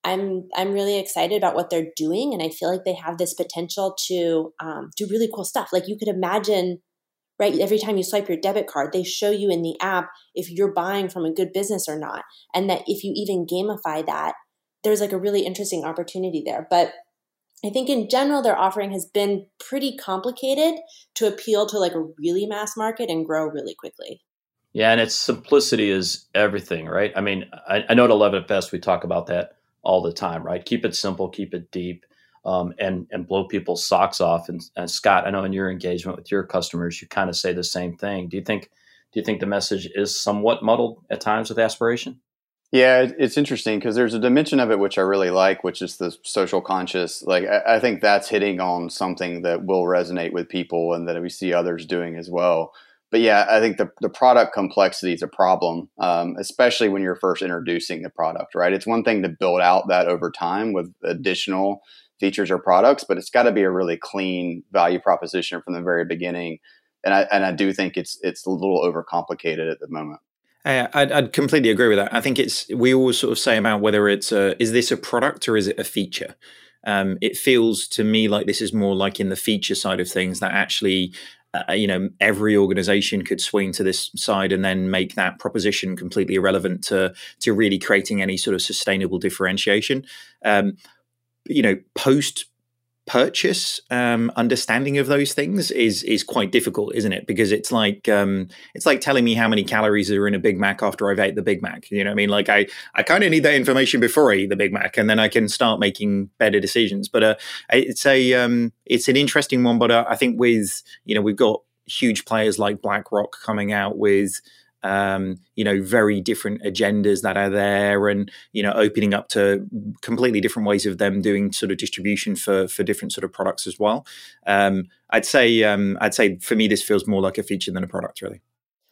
Speaker 5: I'm I'm really excited about what they're doing, and I feel like they have this potential to um, do really cool stuff. Like you could imagine, right? Every time you swipe your debit card, they show you in the app if you're buying from a good business or not, and that if you even gamify that, there's like a really interesting opportunity there. But I think in general, their offering has been pretty complicated to appeal to like a really mass market and grow really quickly.
Speaker 1: Yeah, and its simplicity is everything, right? I mean, I, I know at 11FS we talk about that all the time, right? Keep it simple, keep it deep, um, and and blow people's socks off. And, and Scott, I know in your engagement with your customers, you kind of say the same thing. Do you think do you think the message is somewhat muddled at times with aspiration?
Speaker 3: Yeah, it's interesting because there's a dimension of it which I really like, which is the social conscious. Like, I, think that's hitting on something that will resonate with people and that we see others doing as well. But yeah, I think the, the product complexity is a problem, um, especially when you're first introducing the product, right? It's one thing to build out that over time with additional features or products, but it's got to be a really clean value proposition from the very beginning. And I, and I do think it's, it's a little overcomplicated at the moment.
Speaker 2: Uh, I'd, I'd, completely agree with that. I think it's we always sort of say about whether it's a, is this a product or is it a feature. Um, it feels to me like this is more like in the feature side of things that actually uh, you know every organization could swing to this side and then make that proposition completely irrelevant to to really creating any sort of sustainable differentiation um, you know post purchase um, understanding of those things is is quite difficult, isn't it? Because it's like um, it's like telling me how many calories are in a Big Mac after I've ate the Big Mac. You know, what I mean, like I I kind of need that information before I eat the Big Mac, and then I can start making better decisions. But uh, it's a um, it's an interesting one. But uh, I think with you know we've got huge players like BlackRock coming out with um, you know, very different agendas that are there, and you know, opening up to completely different ways of them doing sort of distribution for for different sort of products as well. Um, I'd say, um, I'd say for me, this feels more like a feature than a product, really.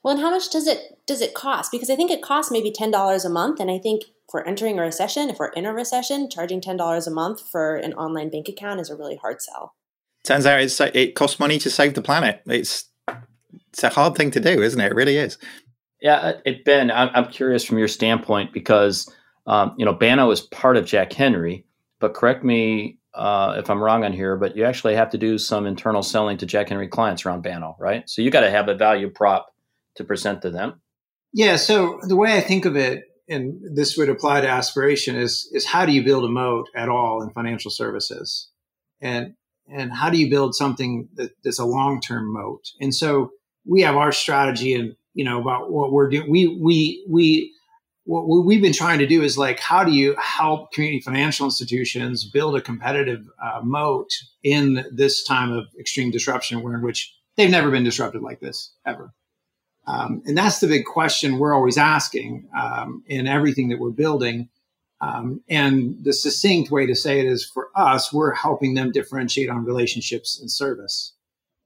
Speaker 5: Well, and how much does it does it cost? Because I think it costs maybe ten dollars a month, and I think if we're entering a recession, if we're in a recession, charging ten dollars a month for an online bank account is a really hard sell.
Speaker 2: Turns out it's, it costs money to save the planet. It's it's a hard thing to do, isn't it? It really is.
Speaker 1: Yeah, uh, it, Ben, I'm, I'm curious from your standpoint because um, you know Banno is part of Jack Henry, but correct me uh, if I'm wrong on here, but you actually have to do some internal selling to Jack Henry clients around Banno, right? So you got to have a value prop to present to them.
Speaker 4: Yeah. So the way I think of it, and this would apply to aspiration, is is how do you build a moat at all in financial services, and and how do you build something that, that's a long term moat? And so we have our strategy and you know about what we're doing. We we we what we've been trying to do is like how do you help community financial institutions build a competitive uh, moat in this time of extreme disruption where in which they've never been disrupted like this ever? Um, and that's the big question we're always asking um, in everything that we're building. Um, and the succinct way to say it is for us we're helping them differentiate on relationships and service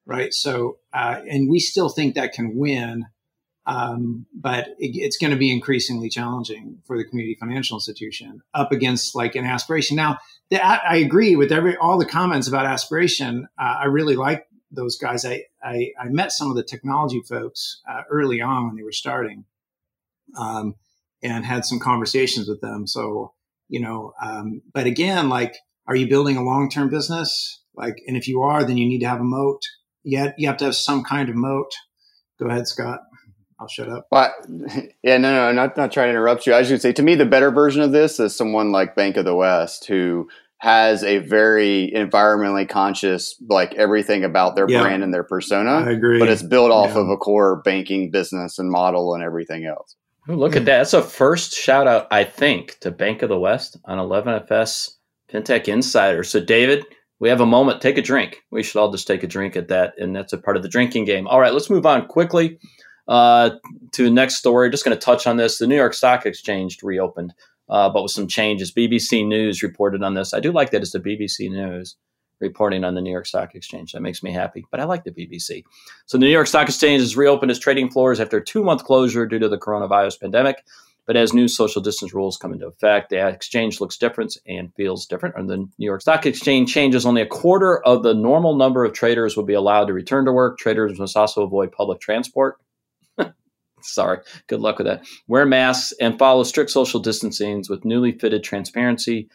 Speaker 4: right? So uh, and we still think that can win um, but it, it's going to be increasingly challenging for the community financial institution up against like an aspiration. Now, the, I agree with every all the comments about aspiration. Uh, I really like those guys. I, I, I met some of the technology folks uh, early on when they were starting, um, and had some conversations with them. So you know, um, but again, like, are you building a long term business? Like, and if you are, then you need to have a moat. Yet you have to have some kind of moat. Go ahead, Scott. I'll shut up.
Speaker 3: Well, yeah, no, no, not not trying to interrupt you. I should say, to me, the better version of this is someone like Bank of the West who has a very environmentally conscious, like everything about their yeah. brand and their persona.
Speaker 4: I agree,
Speaker 3: but it's built off yeah. of a core banking business and model and everything else.
Speaker 1: Ooh, look at that! That's a first shout out, I think, to Bank of the West on 11FS FinTech Insider. So, David, we have a moment. Take a drink. We should all just take a drink at that, and that's a part of the drinking game. All right, let's move on quickly. Uh, to the next story, just going to touch on this. The New York Stock Exchange reopened, uh, but with some changes. BBC News reported on this. I do like that it's the BBC News reporting on the New York Stock Exchange. That makes me happy, but I like the BBC. So the New York Stock Exchange has reopened its trading floors after a two month closure due to the coronavirus pandemic. But as new social distance rules come into effect, the exchange looks different and feels different. And the New York Stock Exchange changes only a quarter of the normal number of traders will be allowed to return to work. Traders must also avoid public transport Sorry. Good luck with that. Wear masks and follow strict social distancing with newly fitted transparency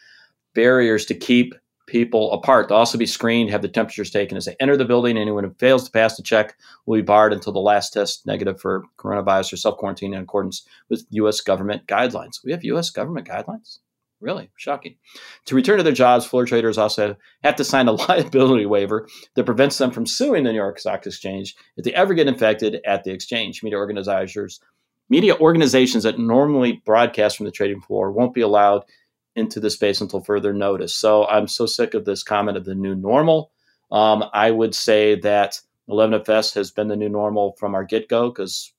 Speaker 1: barriers to keep people apart. They'll also be screened, have the temperatures taken as they enter the building. Anyone who fails to pass the check will be barred until the last test negative for coronavirus or self quarantine in accordance with U.S. government guidelines. We have U.S. government guidelines. Really shocking. To return to their jobs, floor traders also have to sign a liability waiver that prevents them from suing the New York Stock Exchange if they ever get infected at the exchange. Media organizers, media organizations that normally broadcast from the trading floor won't be allowed into the space until further notice. So I'm so sick of this comment of the new normal. Um, I would say that 11FS has been the new normal from our get go because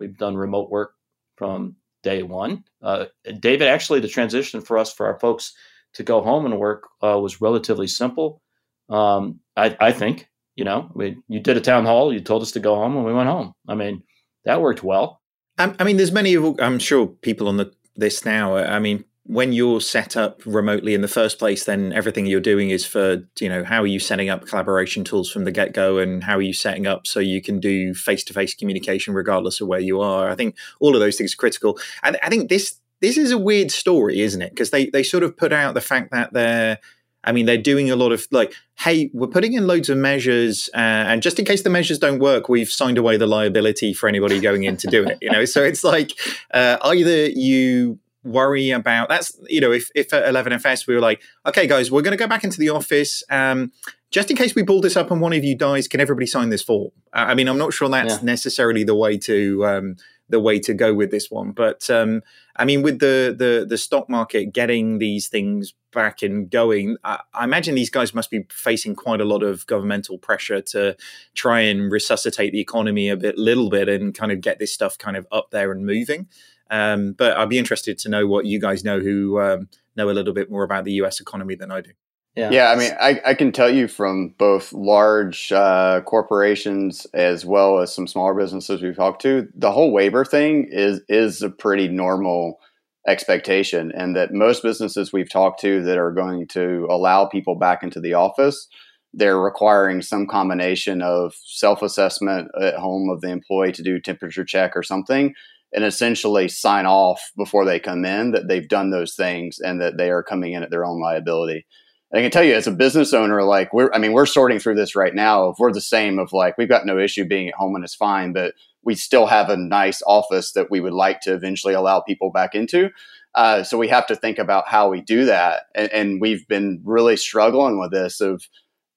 Speaker 1: we've done remote work from day one. Uh, David, actually, the transition for us, for our folks to go home and work, uh, was relatively simple. Um, I, I, think, you know, you did a town hall, you told us to go home, and we went home. I mean, that worked well.
Speaker 2: I, I mean, there's many of, I'm sure, people on the this now. I mean, when you're set up remotely in the first place, then everything you're doing is for you know how are you setting up collaboration tools from the get go, and how are you setting up so you can do face to face communication regardless of where you are. I think all of those things are critical. And I think this this is a weird story, isn't it? Because they they sort of put out the fact that they're I mean, they're doing a lot of like, hey, we're putting in loads of measures, uh, and just in case the measures don't work, we've signed away the liability for anybody going in to do it. You know, so it's like uh, either you worry about that's you know if if at 11fs we were like okay guys we're going to go back into the office um, just in case we pull this up and one of you dies can everybody sign this form i mean i'm not sure that's yeah. necessarily the way to um, the way to go with this one. But um, I mean, with the, the the stock market getting these things back and going, I, I, imagine these guys must be facing quite a lot of governmental pressure to try and resuscitate the economy a bit, little bit, and kind of get this stuff kind of up there and moving. Um, but I'd be interested to know what you guys know who um, know a little bit more about the U.S. economy than I do.
Speaker 3: Yeah. yeah, I mean, I, I can tell you from both large uh, corporations as well as some smaller businesses we've talked to, the whole waiver thing is is a pretty normal expectation, and that most businesses we've talked to that are going to allow people back into the office, they're requiring some combination of self assessment at home of the employee to do temperature check or something, and essentially sign off before they come in that they've done those things and that they are coming in at their own liability. I can tell you as a business owner, like we're, I mean, we're sorting through this right now. If we're the same of like, we've got no issue being at home and it's fine, but we still have a nice office that we would like to eventually allow people back into. Uh, so we have to think about how we do that. And, and we've been really struggling with this of,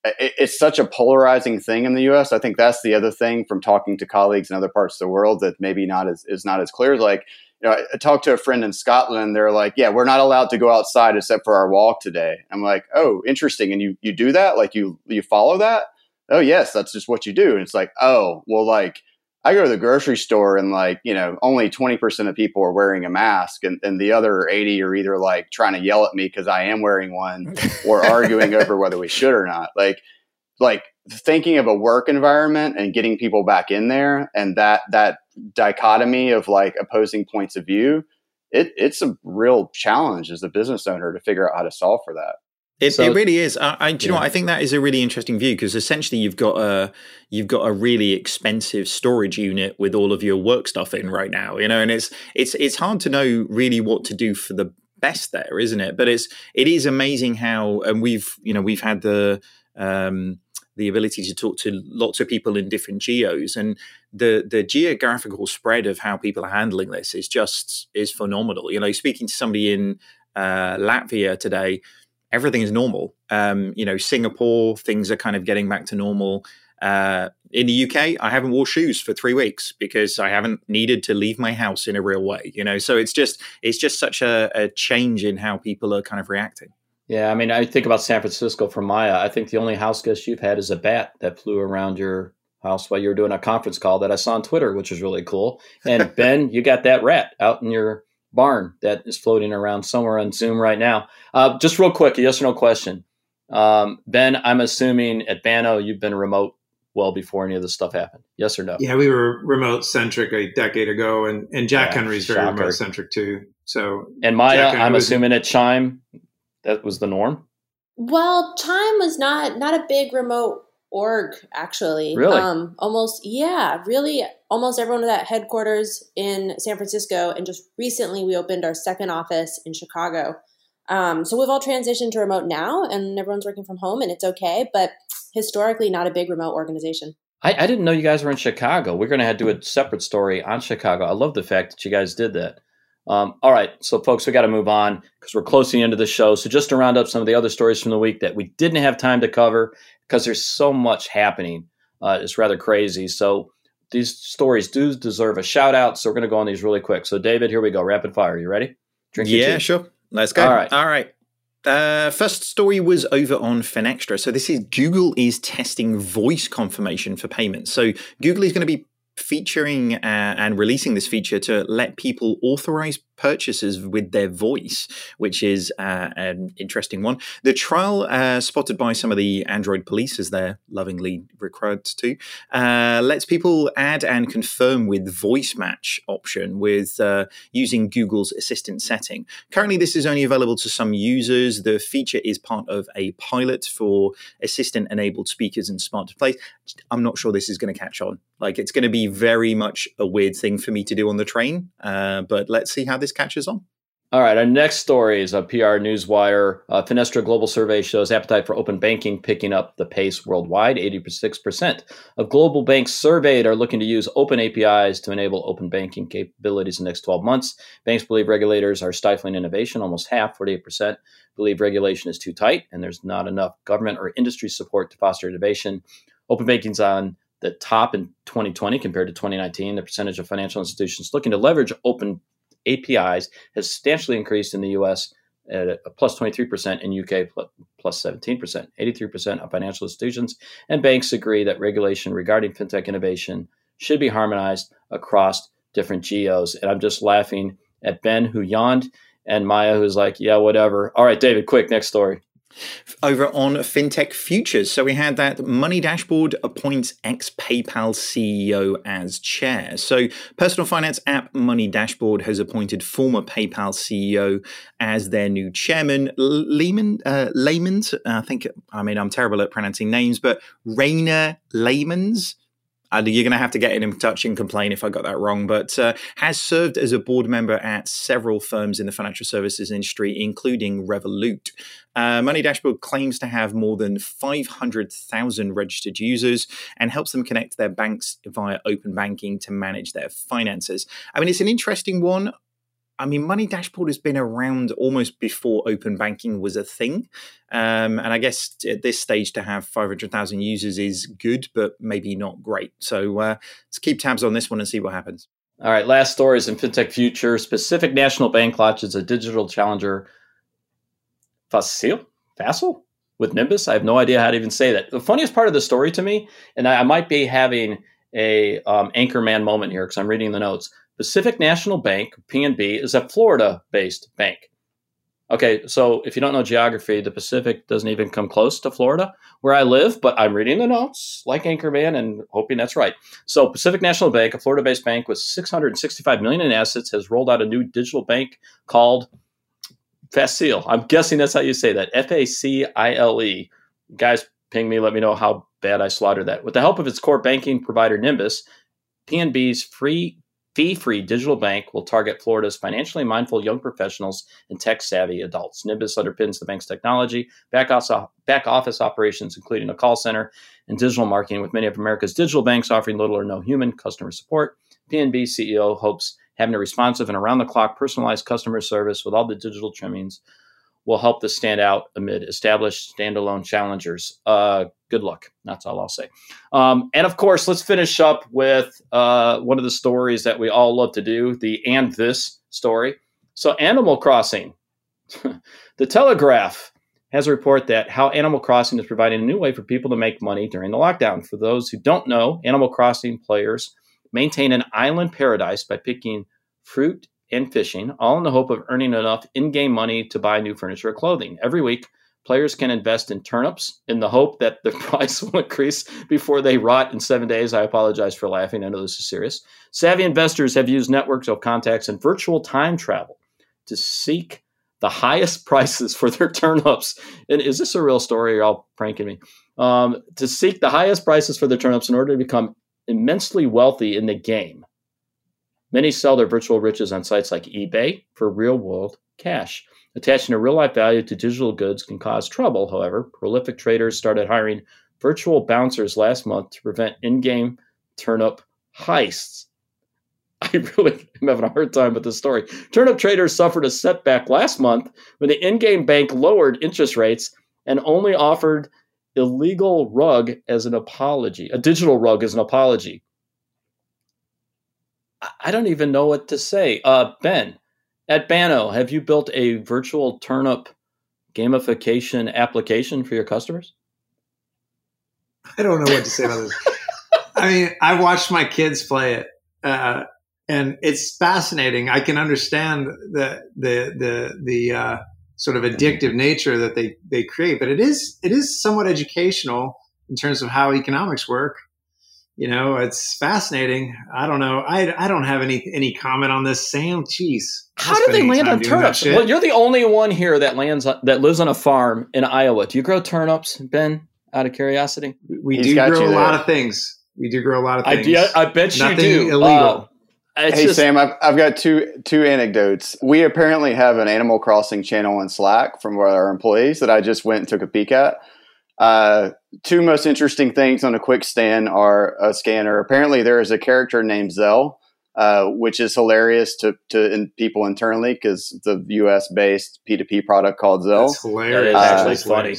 Speaker 3: it, it's such a polarizing thing in the U.S. I think that's the other thing from talking to colleagues in other parts of the world that maybe not as is not as clear. Like you know, I talked to a friend in Scotland. They're like, "Yeah, we're not allowed to go outside except for our walk today." I'm like, "Oh, interesting." And you you do that? Like you you follow that? Oh, yes, that's just what you do. And it's like, "Oh, well, like." I go to the grocery store and like, you know, only 20% of people are wearing a mask and, and the other 80 are either like trying to yell at me because I am wearing one or arguing over whether we should or not. Like, like thinking of a work environment and getting people back in there and that that dichotomy of like opposing points of view it, it's a real challenge as a business owner to figure out how to solve for that
Speaker 2: it, so, it really is. I, I do you know what? I think that is a really interesting view because essentially you've got a you've got a really expensive storage unit with all of your work stuff in right now. You know, and it's it's it's hard to know really what to do for the best there, isn't it? But it's it is amazing how and we've you know we've had the um, the ability to talk to lots of people in different geos and the the geographical spread of how people are handling this is just is phenomenal you know speaking to somebody in uh, latvia today everything is normal um, you know singapore things are kind of getting back to normal uh, in the uk i haven't worn shoes for three weeks because i haven't needed to leave my house in a real way you know so it's just it's just such a, a change in how people are kind of reacting
Speaker 1: yeah, I mean, I think about San Francisco from Maia. I think the only house guest you've had is a bat that flew around your house while you were doing a conference call that I saw on Twitter, which was really cool. And Ben, you got that rat out in your barn that is floating around somewhere on Zoom right now. Uh, just real quick, a yes or no question. Um, ben, I'm assuming at Banno you've been remote well before any of this stuff happened. Yes or no?
Speaker 4: Yeah, we were remote centric a decade ago, and and Jack yeah, Henry's very remote centric too. So
Speaker 1: and Maia, I'm assuming at Chime that was the norm?
Speaker 5: Well, Chime was not not a big remote org actually.
Speaker 1: Really?
Speaker 5: Um, almost yeah, really almost everyone was at headquarters in San Francisco and just recently we opened our second office in Chicago. Um, so we've all transitioned to remote now and everyone's working from home and it's okay, but historically not a big remote organization.
Speaker 1: I, I didn't know you guys were in Chicago. We're going to have to do a separate story on Chicago. I love the fact that you guys did that. Um, all right, so folks, we got to move on because we're close to the end of the show. So just to round up some of the other stories from the week that we didn't have time to cover because there's so much happening, uh, it's rather crazy. So these stories do deserve a shout out. So we're going to go on these really quick. So David, here we go, rapid fire. You ready?
Speaker 2: Drink yeah, sure. Let's go. All right. All right. Uh, first story was over on Finextra. So this is Google is testing voice confirmation for payments. So Google is going to be featuring uh, and releasing this feature to let people authorize purchases with their voice, which is uh, an interesting one. The trial, uh, spotted by some of the Android police, as they're lovingly referred to, uh, lets people add and confirm with voice match option with uh, using Google's Assistant setting. Currently, this is only available to some users. The feature is part of a pilot for Assistant enabled speakers and smart displays. I'm not sure this is going to catch on. Like, it's going to be very much a weird thing for me to do on the train, uh, but let's see how this catches on.
Speaker 1: All right, our next story is a PR Newswire. Uh, Finastra Global Survey shows appetite for open banking picking up the pace worldwide. 86% of global banks surveyed are looking to use open APIs to enable open banking capabilities in the next 12 months. Banks believe regulators are stifling innovation. Almost half, 48%, believe regulation is too tight and there's not enough government or industry support to foster innovation. Open banking's on the top in 2020 compared to 2019. The percentage of financial institutions looking to leverage open APIs has substantially increased in the US at a plus 23%, in UK plus 17%. 83% of financial institutions and banks agree that regulation regarding fintech innovation should be harmonized across different geos. And I'm just laughing at Ben, who yawned, and Maia, who's like, yeah, whatever. All right, David, quick, next story
Speaker 2: over on FinTech Futures. So we had that Money Dashboard appoints ex PayPal CEO as chair. So personal finance app Money Dashboard has appointed former PayPal CEO as their new chairman. Lehman, uh, Lehman's, I think, I mean, I'm terrible at pronouncing names, but Rainer Lehman's you're going to have to get in touch and complain if I got that wrong, but uh, has served as a board member at several firms in the financial services industry, including Revolut. Uh, Money Dashboard claims to have more than 500,000 registered users and helps them connect their banks via open banking to manage their finances. I mean, it's an interesting one. I mean, Money Dashboard has been around almost before open banking was a thing. Um, and I guess at this stage to have 500,000 users is good, but maybe not great. So uh, let's keep tabs on this one and see what happens.
Speaker 1: All right, last stories in FinTech Future. Specific National Bank launches a digital challenger Facile? Facile? With Nymbus? I have no idea how to even say that. The funniest part of the story to me, and I, I might be having a um, anchorman moment here because I'm reading the notes Pacific National Bank, PNB, is a Florida based bank. Okay, so if you don't know geography, the Pacific doesn't even come close to Florida, where I live, but I'm reading the notes like Anchorman and hoping that's right. So, Pacific National Bank, a Florida based bank with 665 million in assets, has rolled out a new digital bank called Facile. I'm guessing that's how you say that. F A C I L E. Guys, ping me, let me know how bad I slaughtered that. With the help of its core banking provider Nymbus, PNB's free Fee free digital bank will target Florida's financially mindful young professionals and tech savvy adults. Nymbus underpins the bank's technology, back office, back office operations, including a call center and digital marketing, with many of America's digital banks offering little or no human customer support. PNB CEO hopes having a responsive and around the clock personalized customer service with all the digital trimmings will help this stand out amid established standalone challengers. Uh, good luck. That's all I'll say. Um, and of course, let's finish up with uh, one of the stories that we all love to do the and this story. So, Animal Crossing. the Telegraph has a report that how Animal Crossing is providing a new way for people to make money during the lockdown. For those who don't know, Animal Crossing players maintain an island paradise by picking fruit and fishing, all in the hope of earning enough in game money to buy new furniture or clothing. Every week, players can invest in turnips in the hope that the price will increase before they rot in seven days. I apologize for laughing. I know this is serious. Savvy investors have used networks of contacts and virtual time travel to seek the highest prices for their turnips. And is this a real story? You're all pranking me. Um, to seek the highest prices for their turnips in order to become immensely wealthy in the game. Many sell their virtual riches on sites like eBay for real world cash. Attaching a real life value to digital goods can cause trouble, however. Prolific traders started hiring virtual bouncers last month to prevent in game turnip heists. I really am having a hard time with this story. Turnip traders suffered a setback last month when the in game bank lowered interest rates and only offered illegal rug as an apology, a digital rug as an apology. I don't even know what to say. Uh, ben, at Banno, have you built a virtual turnip gamification application for your customers?
Speaker 4: I don't know what to say about this. I mean, I watched my kids play it, uh, and it's fascinating. I can understand the the the the uh, sort of addictive nature that they they create, but it is it is somewhat educational in terms of how economics work. You know, it's fascinating. I don't know. I, I don't have any any comment on this. Sam, cheese.
Speaker 1: How do they land on turnips? Well, you're the only one here that lands that lives on a farm in Iowa. Do you grow turnips, Ben? Out of curiosity,
Speaker 4: we He's do grow a lot of things. We do grow a lot of things. I,
Speaker 1: yeah, I bet
Speaker 4: Nothing
Speaker 1: you
Speaker 4: do. Illegal.
Speaker 3: Uh, hey just, Sam, I've, I've got two two anecdotes. We apparently have an Animal Crossing channel in Slack from our employees that I just went and took a peek at. Uh, two most interesting things on a quick scan are a scanner. Apparently, there is a character named Zell, uh, which is hilarious to to in people internally because the U.S. based P2P product called Zelle.
Speaker 4: That's hilarious.
Speaker 1: That is actually uh, funny.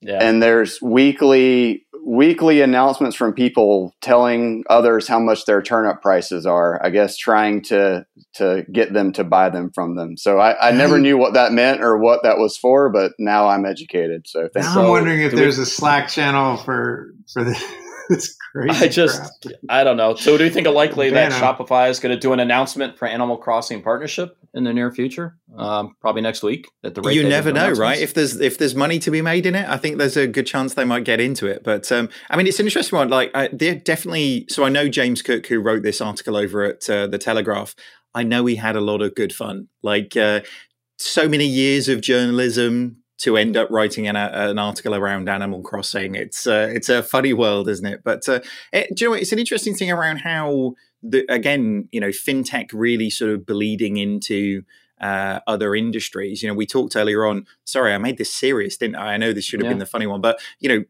Speaker 3: Yeah. And there's weekly weekly announcements from people telling others how much their turnip prices are. I guess trying to to get them to buy them from them. So I, I never knew what that meant or what that was for, but now I'm educated. So
Speaker 4: now I'm wondering if there's we, a Slack channel for for this crazy.
Speaker 1: I just, crap. I don't know. So, do you think it likely that Shopify is going to do an announcement for Animal Crossing partnership in the near future? Um, probably next week. At the rate
Speaker 2: you never know, right? If there's if there's money to be made in it, I think there's a good chance they might get into it. But um, I mean, it's an interesting one. Like, uh, they're definitely. So I know James Cook, who wrote this article over at uh, the Telegraph. I know he had a lot of good fun. Like. Uh, so many years of journalism, to end up writing an, an article around Animal Crossing. It's uh, it's a funny world, isn't it? But uh, it, do you know what? It's an interesting thing around how the again, you know, fintech really sort of bleeding into. Uh, other industries, you know, we talked earlier on. Sorry, I made this serious, didn't I? I know this should have yeah. been the funny one, but you know,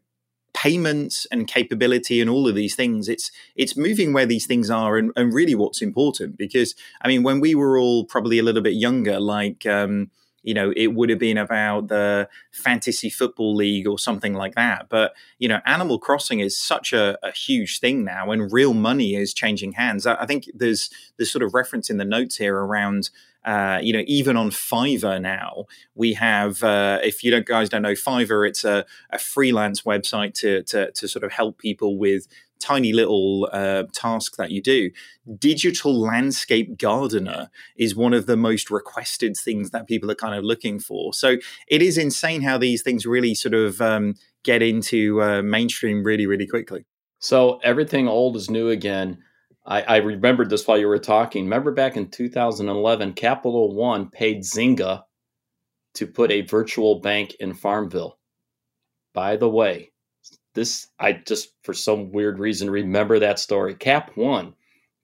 Speaker 2: payments and capability and all of these things it's it's moving where these things are and, and really what's important because i mean when we were all probably a little bit younger like um, you know it would have been about the fantasy football league or something like that but you know animal crossing is such a, a huge thing now and real money is changing hands I, I, think there's there's sort of reference in the notes here around uh, you know, even on Fiverr now, we have. Uh, if you don't, guys don't know Fiverr, it's a, a freelance website to, to to sort of help people with tiny little uh, task that you do. Digital landscape gardener is one of the most requested things that people are kind of looking for. So it is insane how these things really sort of um, get into uh, mainstream really, really quickly.
Speaker 1: So everything old is new again. I, I, remembered this while you were talking. Remember back in 2011, Capital One paid Zynga to put a virtual bank in Farmville. By the way, this I just for some weird reason remember that story. Cap One,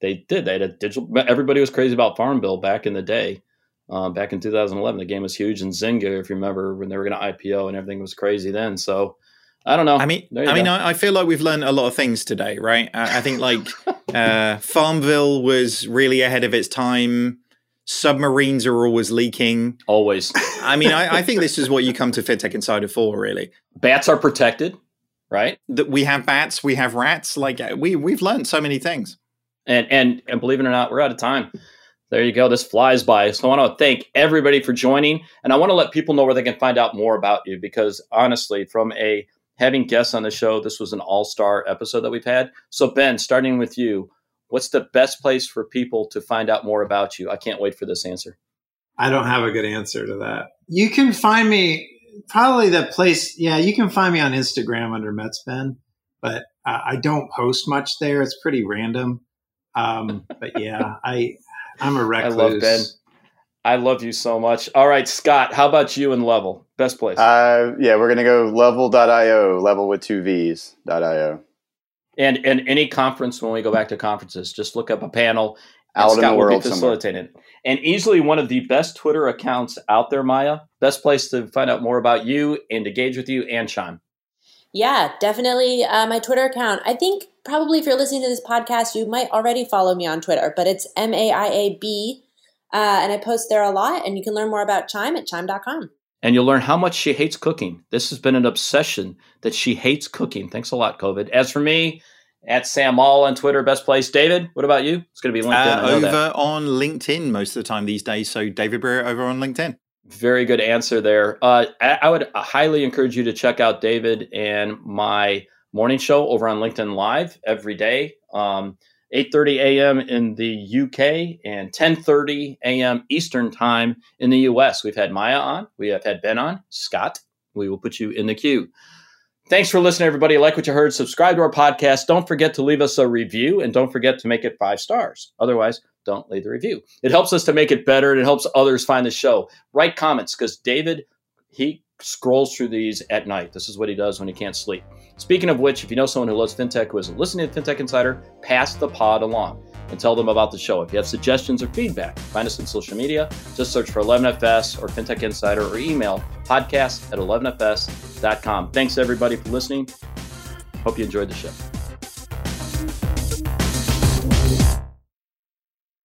Speaker 1: they did. They had a digital. Everybody was crazy about Farmville back in the day. Uh, back in 2011, the game was huge, and Zynga, if you remember, when they were going to IPO and everything was crazy then. So I don't know.
Speaker 2: I mean, I mean, I, feel like we've learned a lot of things today, right? I, I think like uh, Farmville was really ahead of its time. Submarines are always leaking.
Speaker 1: Always.
Speaker 2: I mean, I, I think this is what you come to FinTech Insider for, really.
Speaker 1: Bats are protected right?
Speaker 2: That we have bats, we have rats. Like uh, we we've learned so many things.
Speaker 1: And and and believe it or not, we're out of time. There you go. This flies by. So I want to thank everybody for joining, and I want to let people know where they can find out more about you. Because honestly, from a having guests on the show, this was an all-star episode that we've had. So Ben, starting with you, what's the best place for people to find out more about you? I can't wait for this answer.
Speaker 4: I don't have a good answer to that. You can find me probably the place. Yeah, you can find me on Instagram under Metsben, but uh, I don't post much there. It's pretty random. Um, but yeah, I I'm a recluse.
Speaker 1: I love Ben. I love you so much. All right, Scott, how about you and Levvel? Best place.
Speaker 3: Uh, yeah, we're gonna go levvel.io, levvel with two V's. V's.io.
Speaker 1: And and any conference when we go back to conferences, just look up a panel out Scott in the world will be facilitating somewhere. And easily one of the best Twitter accounts out there, Maia. Best place to find out more about you and engage with you and Chime.
Speaker 5: Yeah, definitely uh, my Twitter account. I think probably if you're listening to this podcast, you might already follow me on Twitter, but it's M A I A B. Uh, and I post there a lot, and you can learn more about Chime at chime.com.
Speaker 1: And you'll learn how much she hates cooking. This has been an obsession that she hates cooking. Thanks a lot, COVID. As for me, at Sam Maule on Twitter, best place. David, what about you? It's going to be LinkedIn.
Speaker 2: Uh, over on LinkedIn most of the time these days. So David Brear over on LinkedIn.
Speaker 1: Very good answer there. Uh, I, I, would highly encourage you to check out David and my morning show over on LinkedIn Live every day. Um, 8:30 a.m. in the UK and 10:30 a.m. Eastern Time in the US. We've had Maia on, we have had Ben on, Scott. We will put you in the queue. Thanks for listening, everybody. Like what you heard, subscribe to our podcast. Don't forget to leave us a review and don't forget to make it five stars. Otherwise, don't leave the review. It helps us to make it better and it helps others find the show. Write comments because David, he scrolls through these at night. This is what he does when he can't sleep. Speaking of which, if you know someone who loves fintech who isn't listening to FinTech Insider, pass the pod along and tell them about the show. If you have suggestions or feedback, find us on social media. Just search for 11FS or FinTech Insider or email podcast at 11FS.com. Thanks everybody for listening. Hope you enjoyed the show.